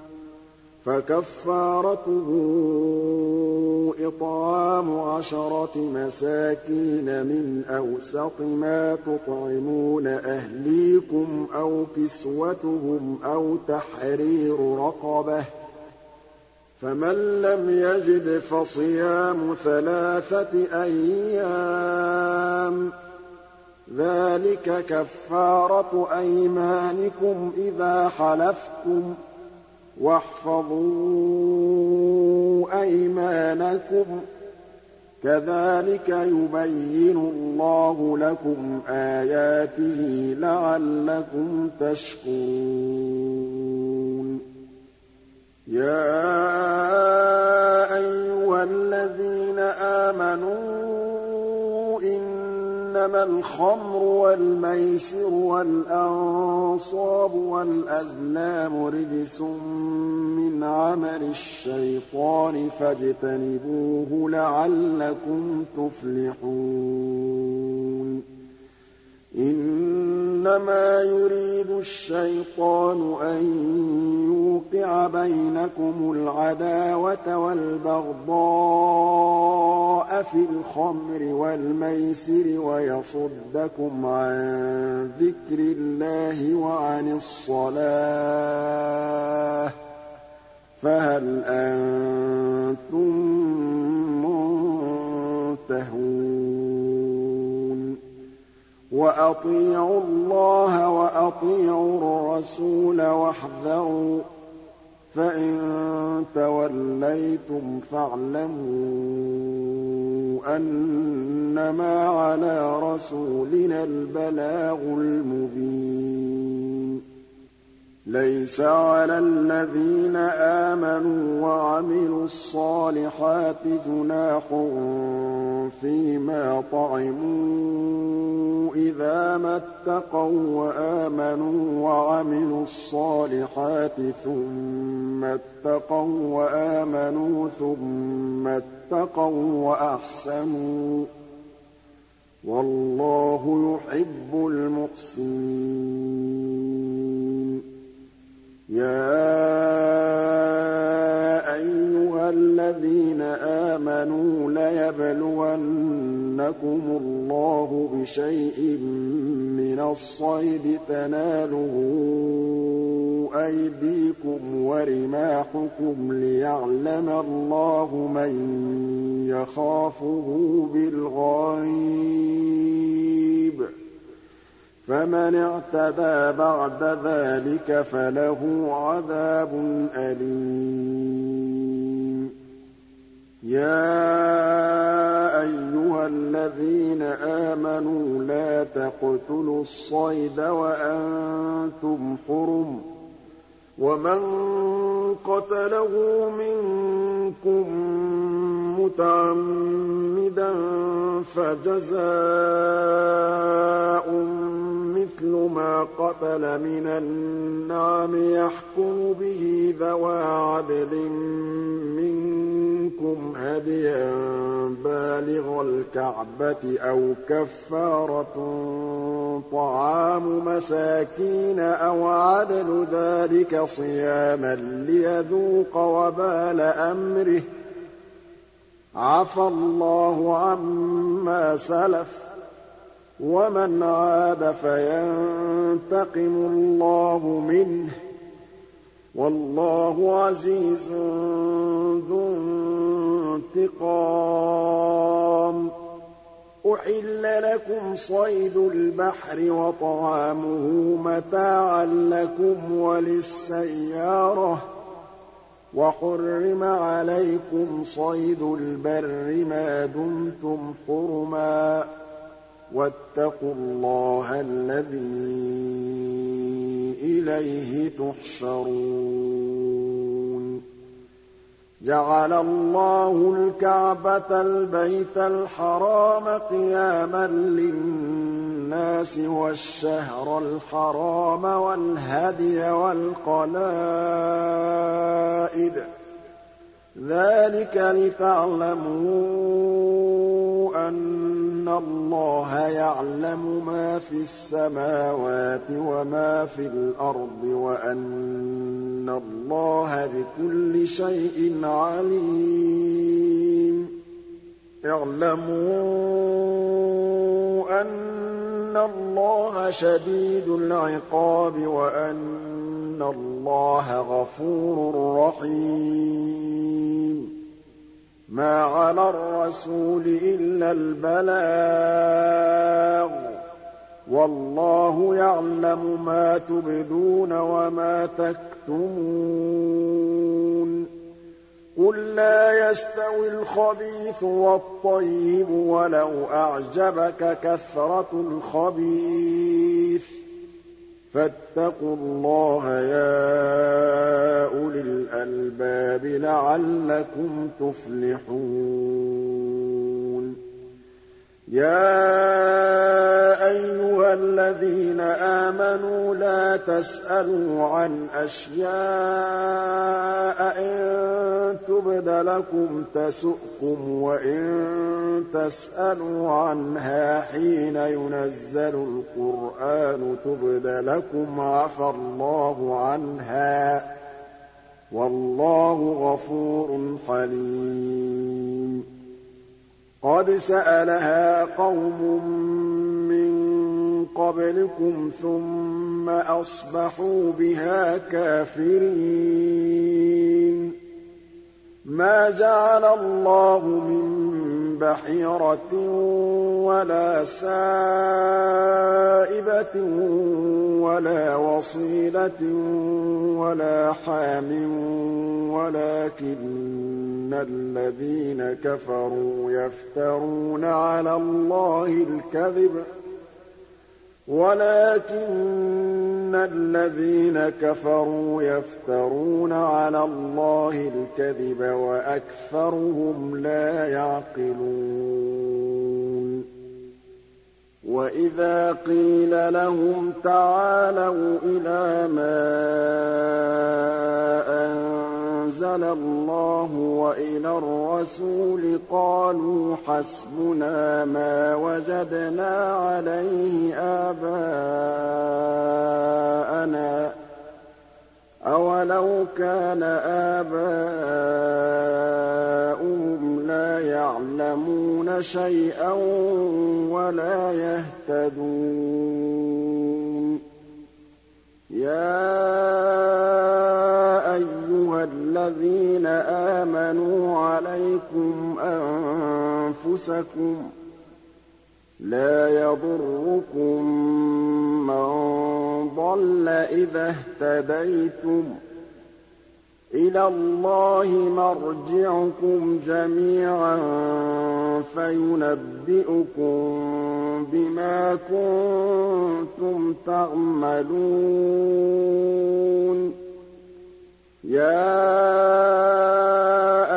فَكَفَّارَتُهُ إِطْعَامُ عَشَرَةِ مَسَاكِينَ مِنْ أَوْسَطِ مَا تُطْعِمُونَ أَهْلِيكُمْ أَوْ كِسْوَتُهُمْ أَوْ تَحْرِيرُ رَقَبَةٍ ۖ فَمَن لَّمْ يَجِدْ فَصِيَامُ ثَلَاثَةِ أَيَّامٍ ۚ ذَٰلِكَ كَفَّارَةُ أَيْمَانِكُمْ إِذَا حَلَفْتُمْ ۚ وَاحْفَظُوا أَيْمَانَكُمْ ۚ. كَذَٰلِكَ يُبَيِّنُ اللَّهُ لَكُمْ آيَاتِهِ لَعَلَّكُمْ تَشْكُرُونَ. يَا أَيُّهَا الَّذِينَ آمَنُوا إِنَّمَا الْخَمْرُ وَالْمَيْسِرُ وَالْأَنصَابُ وَالْأَزْلَامُ رِجْسٌ مِّنْ عَمَلِ الشَّيْطَانِ فَاجْتَنِبُوهُ لَعَلَّكُمْ تُفْلِحُونَ إِنَّمَا يُرِيدُ الشَّيْطَانُ أَن يُوقِعَ بَيْنَكُمُ الْعَدَاوَةَ وَالْبَغْضَاءَ فِي الْخَمْرِ وَالْمَيْسِرِ وَيَصُدَّكُمْ عَن ذِكْرِ اللَّهِ وَعَنِ الصَّلَاةِ ۖ فَهَلْ أَنتُم مُّنتَهُونَ وَأَطِيعُوا اللَّهَ وَأَطِيعُوا الرَّسُولَ وَاحْذَرُوا ۚ فَإِن تَوَلَّيْتُمْ فَاعْلَمُوا أَنَّمَا عَلَىٰ رَسُولِنَا الْبَلَاغُ الْمُبِينُ. لَيْسَ عَلَى الَّذِينَ آمَنُوا وَعَمِلُوا الصَّالِحَاتِ جُنَاحٌ فِيمَا طَعِمُوا إِذَا مَا اتَّقَوا وَّآمَنُوا وَعَمِلُوا الصَّالِحَاتِ ثُمَّ اتَّقَوا وَّآمَنُوا ثُمَّ اتَّقَوا وَّأَحْسَنُوا ۗ وَاللَّهُ يُحِبُّ الْمُحْسِنِينَ يَا أَيُّهَا الَّذِينَ آمَنُوا لَيَبْلُوَنَّكُمُ اللَّهُ بِشَيْءٍ مِّنَ الصَّيْدِ تَنَالُهُ أَيْدِيكُمْ وَرِمَاحُكُمْ لِيَعْلَمَ اللَّهُ مَن يَخَافُهُ بِالْغَيْبِ ۚ. فَمَنِ اعْتَدَىٰ بَعْدَ ذَٰلِكَ فَلَهُ عَذَابٌ أَلِيمٌ. يَا أَيُّهَا الَّذِينَ آمَنُوا لَا تَقْتُلُوا الصَّيْدَ وَأَنتُمْ حُرُمٌ ۚ. وَمَن قَتَلَهُ مِنكُم مُّتَعَمِّدًا فَجَزَاءٌ قَتَلَ مِنَ النَّعَمِ يَحْكُمُ بِهِ ذَوَا عَدْلٍ مِّنكُمْ هَدْيًا بَالِغَ الْكَعْبَةِ أَوْ كَفَّارَةٌ طَعَامُ مَسَاكِينَ أَوْ عَدْلُ ذَٰلِكَ صِيَامًا لِّيَذُوقَ وَبَالَ أَمْرِهِ ۗ. عَفَا اللَّهُ عَمَّا سَلَفَ ۚ. وَمَنْ عَادَ فَيَنتَقِمُ اللَّهُ مِنْهُ ۗ وَاللَّهُ عَزِيزٌ ذُو انتِقَامٍ. أُحِلَّ لَكُمْ صَيْدُ الْبَحْرِ وَطَعَامُهُ مَتَاعًا لَّكُمْ وَلِلسَّيَّارَةِ ۖ وَحُرِّمَ عَلَيْكُمْ صَيْدُ الْبَرِّ مَا دُمْتُمْ حُرُمًا ۗ. وَاتَّقُوا اللَّهَ الَّذِي إِلَيْهِ تُحْشَرُونَ. جَعَلَ اللَّهُ الْكَعْبَةَ الْبَيْتَ الْحَرَامَ قِيَامًا لِّلنَّاسِ وَالشَّهْرَ الْحَرَامَ وَالْهَدْيَ وَالْقَلَائِدَ ۚ. ذَٰلِكَ لِتَعْلَمُوا أَنَّ اللَّهَ يَعْلَمُ مَا فِي السَّمَاوَاتِ وَمَا فِي الْأَرْضِ وَأَنَّ اللَّهَ بِكُلِّ شَيْءٍ عَلِيمٌ. اعْلَمُوا أَنَّ اللَّهَ شَدِيدُ الْعِقَابِ وَأَنَّ اللَّهَ غَفُورٌ رَّحِيمٌ. مَّا عَلَى الرَّسُولِ إِلَّا الْبَلَاغُ ۗ وَاللَّهُ يَعْلَمُ مَا تُبْدُونَ وَمَا تَكْتُمُونَ قُل لَّا يَسْتَوِي الْخَبِيثُ وَالطَّيِّبُ وَلَوْ أَعْجَبَكَ كَثْرَةُ الْخَبِيثِ ۚ فَاتَّقُوا اللَّهَ يَا أُولِي الْأَلْبَابِ لَعَلَّكُمْ تُفْلِحُونَ يَا أَيُّهَا الَّذِينَ آمَنُوا لَا تَسْأَلُوا عَنْ أَشْيَاءَ إِن تُبْدَ لَكُمْ تَسُؤْكُمْ وَإِن تَسْأَلُوا عَنْهَا حِينَ يُنَزَّلُ الْقُرْآنُ تُبْدَ لَكُمْ عَفَا اللَّهُ عَنْهَا ۗ وَاللَّهُ غَفُورٌ حَلِيمٌ قَدْ سَأَلَهَا قَوْمٌ مِّن قَبْلِكُمْ ثُمَّ أَصْبَحُوا بِهَا كَافِرِينَ مَا جَعَلَ اللَّهُ مِن بَحِيرَةٍ وَلَا سَائِبَةٍ وَلَا وَصِيلَةٍ وَلَا حَامٍ وَلَٰكِنَّ الَّذِينَ كَفَرُوا يَفْتَرُونَ عَلَى اللَّهِ الْكَذِبَ وَلَٰكِنَّ الَّذِينَ كَفَرُوا يَفْتَرُونَ عَلَى اللَّهِ الْكَذِبَ وَأَكْثَرُهُمْ لَا يَعْقِلُونَ وَإِذَا قِيلَ لَهُمْ تَعَالَوْا إِلَىٰ مَا أَنزَلَ اللَّهُ وَإِلَى الرَّسُولِ قَالُوا حَسْبُنَا مَا وَجَدْنَا عَلَيْهِ آبَاءَنَا ۚ أَوَلَوْ كَانَ آبَاؤُهُمْ لَا يَعْلَمُونَ شَيْئًا وَلَا يَهْتَدُونَ يَا أَيُّهَا الَّذِينَ آمَنُوا عَلَيْكُمْ أَنفُسَكُمْ ۖ لَا يَضُرُّكُم مَّن ضَلَّ إِذَا اهْتَدَيْتُمْ ۚ. إِلَى اللَّهِ مَرْجِعُكُمْ جَمِيعًا فَيُنَبِّئُكُم بِمَا كُنتُمْ تَعْمَلُونَ. يَا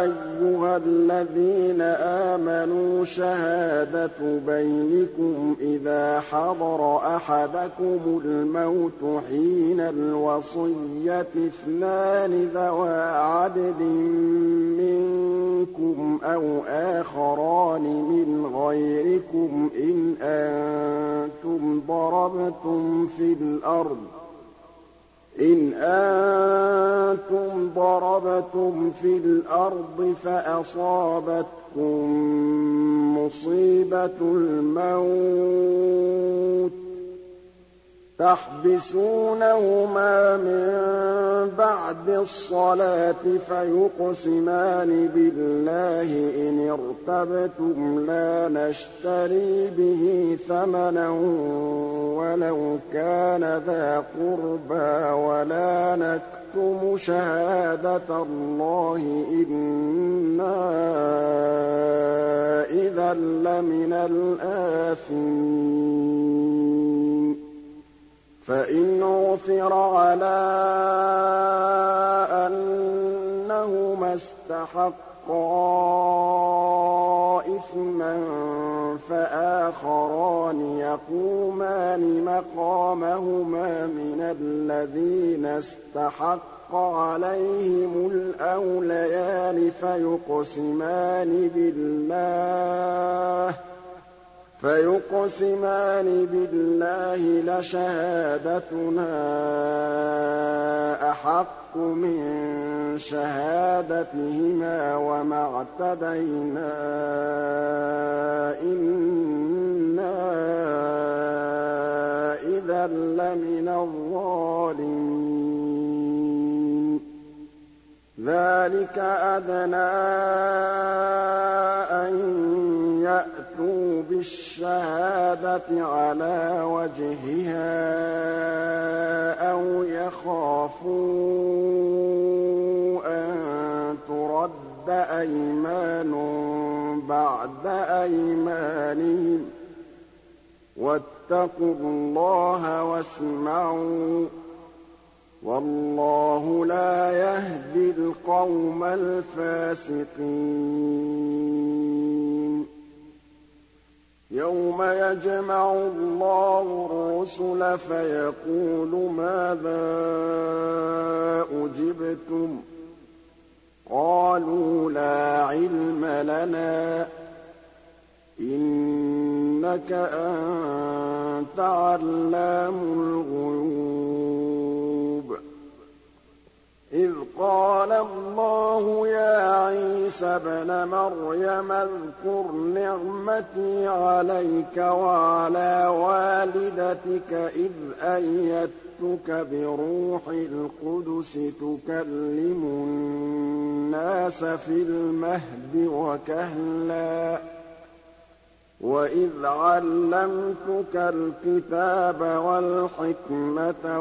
أَيُّهَا الَّذِينَ آمَنُوا شَهَادَةُ بَيْنِكُمْ إِذَا حَضَرَ أَحَدَكُمُ الْمَوْتُ حِينَ الْوَصِيَّةِ اثْنَانِ ذَوَا عَدْلٍ مِّنكُمْ أَوْ آخَرَانِ مِنْ غَيْرِكُمْ إِنْ أَنتُمْ ضَرَبْتُمْ فِي الْأَرْضِ إِنْ أَنتُمْ ضَرَبْتُمْ فِي الْأَرْضِ فَأَصَابَتْكُم مُّصِيبَةُ الْمَوْتِ. تَحْبِسُونَهُمَا مِن بَعْدِ الصَّلَاةِ فَيُقْسِمَانِ بِاللَّهِ إِنِ ارْتَبْتُمْ لَا نَشْتَرِي بِهِ ثَمَنًا وَلَوْ كَانَ ذَا قُرْبَىٰ وَلَا نَكْتُمُ شَهَادَةَ اللَّهِ إِنَّا إِذًا لَّمِنَ الْآثِمِينَ فَإِنْ عُثِرَ عَلَىٰ أَنَّهُمَا اسْتَحَقَّا إِثْمًا فَآخَرَانِ يَقُومَانِ مَقَامَهُمَا مِنَ الَّذِينَ اسْتَحَقَّ عَلَيْهِمُ الْأَوْلَيَانِ فَيُقْسِمَانِ بِاللَّهِ فَيُقْسِمَانِ بِاللَّهِ لَشَهَادَتُنَا أَحَقُّ مِن شَهَادَتِهِمَا وَمَا اعْتَدَيْنَا إِنَّا إِذًا لَّمِنَ الظَّالِمِينَ. ذَٰلِكَ أَدْنَىٰ أَن يَأْتُوا بِالشَّهَادَةِ عَلَىٰ وَجْهِهَا أَوْ يَخَافُوا أَن تُرَدَّ أَيْمَانٌ بَعْدَ أَيْمَانِهِمْ ۗ. وَاتَّقُوا اللَّهَ وَاسْمَعُوا ۗ. وَاللَّهُ لَا يَهْدِي الْقَوْمَ الْفَاسِقِينَ. يَوْمَ يَجْمَعُ اللَّهُ الرُّسُلَ فَيَقُولُ مَاذَا أُجِبْتُمْ ۖ؟ قَالُوا لَا عِلْمَ لَنَا ۖ. إِنَّكَ أَنتَ عَلَّامُ الْغُيُوبِ. إِذْ قَالَ اللَّهُ يَا عِيسَى ابْنَ مَرْيَمَ اذْكُرْ نِعْمَتِي عَلَيْكَ وَعَلَىٰ وَالِدَتِكَ إِذْ أَيَّدتُّكَ بِرُوحِ الْقُدُسِ تُكَلِّمُ النَّاسَ فِي الْمَهْدِ وَكَهْلًا وَإِذْ عَلَّمْتُكَ الْكِتَابَ وَالْحِكْمَةَ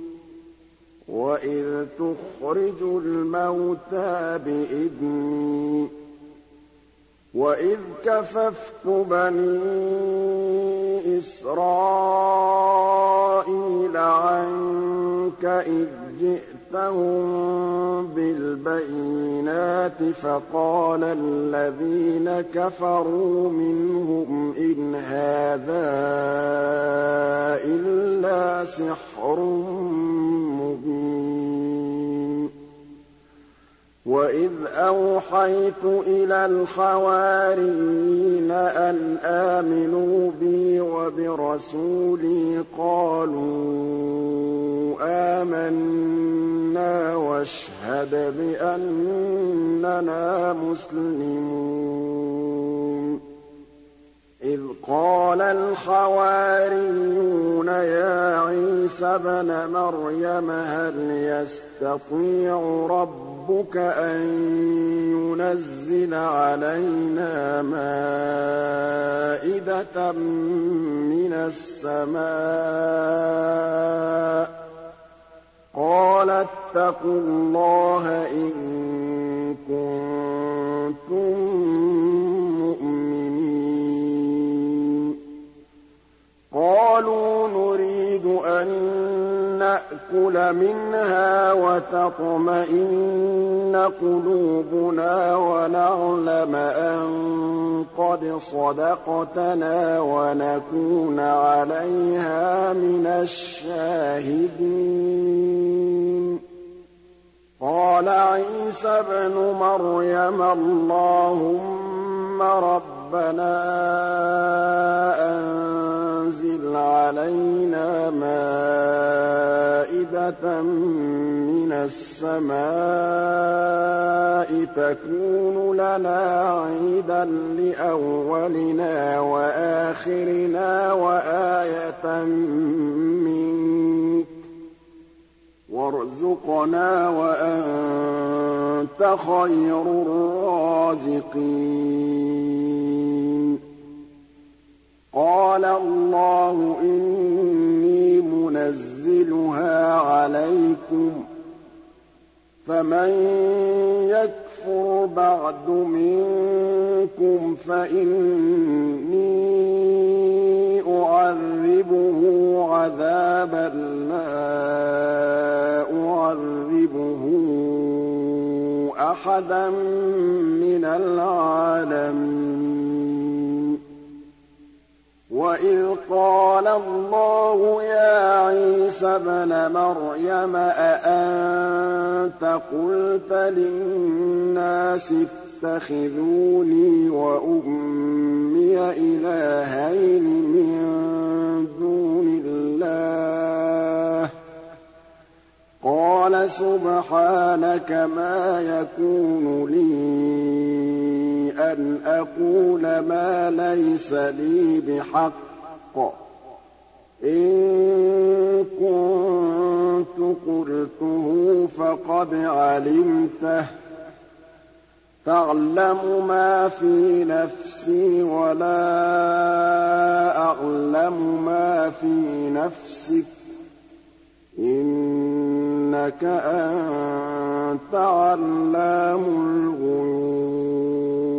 وَإِذْ تُخْرِجُ الْمَوْتَىٰ بِإِذْنِي ۖ وَإِذْ كَفَفْتُ بَنِي إِسْرَائِيلَ عَنكَ إِذْ جِئْتَهُم بِالْبَيِّنَاتِ فَقَالَ الَّذِينَ كَفَرُوا مِنْهُمْ إِنْ هَٰذَا إِلَّا سِحْرٌ مُّبِينٌ وَإِذْ أَوْحَيْتُ إِلَى الْحَوَارِيِّينَ أَنْ آمِنُوا بِي وَبِرَسُولِي قَالُوا آمَنَّا وَاشْهَدْ بِأَنَّنَا مُسْلِمُونَ إِذْ قَالَ الْحَوَارِيُّونَ يَا عِيسَى ابْنَ مَرْيَمَ هَلْ يَسْتَطِيعُ رَبُّكَ أَن يُنَزِّلَ عَلَيْنَا مَائِدَةً مِّنَ السَّمَاءِ ۖ؟ قَالَ اتَّقُوا اللَّهَ إِن كُنتُم مُّؤْمِنِينَ. قَالُوا نُرِيدُ أَن نَأْكُلَ مِنْهَا وَتَطْمَئِنَّ قُلُوبُنَا وَنَعْلَمَ أَن قَدْ صَدَقْتَنَا وَنَكُونَ عَلَيْهَا مِنَ الشَّاهِدِينَ. قَالَ عِيسَى ابْنُ مَرْيَمَ اللَّهُمَّ رَبَّنَا أَنزِلْ عَلَيْنَا مَائِدَةً مِّنَ السَّمَاءِ تَكُونُ لَنَا عِيدًا لِّأَوَّلِنَا وَآخِرِنَا وَآيَةً مِّنكَ ۖ. وَارْزُقْنَا وَأَنتَ خَيْرُ الرَّازِقِينَ. قَالَ اللَّهُ إِنِّي مُنَزِّلُهَا عَلَيْكُمْ ۖ فَمَن يَكْفُرْ بَعْدُ مِنكُمْ فَإِنِّي أُعَذِّبُهُ عَذَابًا لَّا أُعَذِّبُهُ أَحَدًا مِّنَ الْعَالَمِينَ وَإِذْ قَالَ اللَّهُ يَا عِيسَى ابْنَ مَرْيَمَ أَأَنتَ قُلْتَ لِلنَّاسِ اتَّخِذُونِي وَأُمِّيَ إِلَٰهَيْنِ مِن دُونِ اللَّهِ ۖ قَالَ سُبْحَانَكَ مَا يَكُونُ لِي أَنْ أَقُولَ مَا لَيْسَ لِي بِحَقٍّ ۚ. إِن كُنتُ قُلْتُهُ فَقَدْ عَلِمْتَهُ ۚ. تَعْلَمُ مَا فِي نَفْسِي وَلَا أَعْلَمُ مَا فِي نَفْسِكَ ۚ. إِنَّكَ أَنتَ عَلَّامُ الْغُيُوبِ.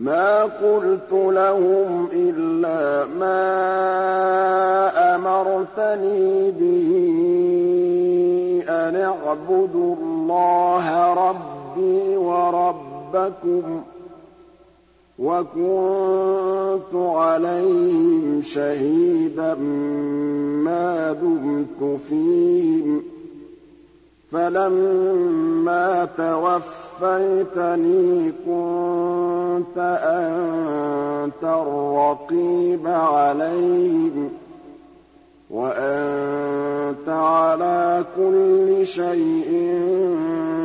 مَا قُلْتُ لَهُمْ إِلَّا مَا أَمَرْتَنِي بِهِ أَنِ اعْبُدُوا اللَّهَ رَبِّي وَرَبَّكُمْ ۚ وَكُنتُ عَلَيْهِمْ شَهِيدًا مَّا دُمْتُ فِيهِمْ ۖ فَلَمَّا تَوَفَّيْتَنِي كُنتَ أَنتَ الرَّقِيبَ عَلَيْهِمْ ۚ وَأَنتَ عَلَىٰ كُلِّ شَيْءٍ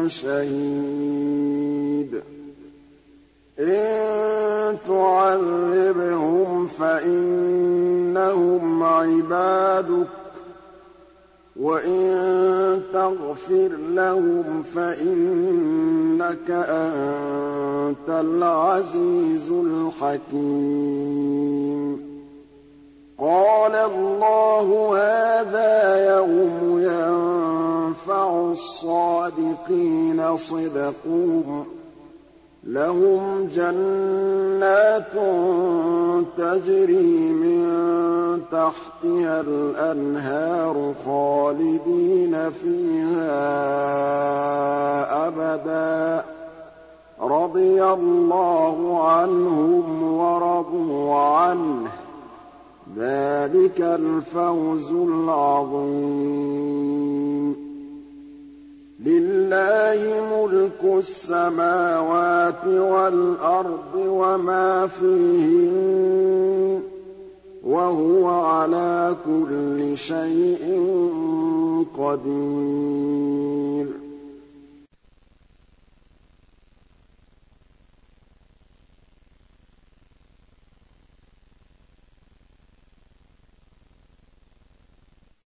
شَهِيدٌ. إِن تُعَذِّبْهُمْ فَإِنَّهُمْ عِبَادُكَ ۖ وَإِن تَغْفِرْ لَهُمْ فَإِنَّكَ أَنتَ الْعَزِيزُ الْحَكِيمُ قَالَ اللَّهُ هَٰذَا يَوْمُ يَنفَعُ الصَّادِقِينَ صِدْقُهُمْ ۚ لَهُمْ جَنَّاتٌ تَجْرِي مِن تَحْتِهَا الْأَنْهَارُ خَالِدِينَ فِيهَا أَبَدًا ۖ. رَّضِيَ اللَّهُ عَنْهُمْ وَرَضُوا عَنْهُ ۚ. ذَٰلِكَ الْفَوْزُ الْعَظِيمُ. لِلَّهِ مُلْكُ السَّمَاوَاتِ وَالْأَرْضِ وَمَا فِيهِنَّ ۚ وَهُوَ عَلَىٰ كُلِّ شَيْءٍ قَدِيرٌ.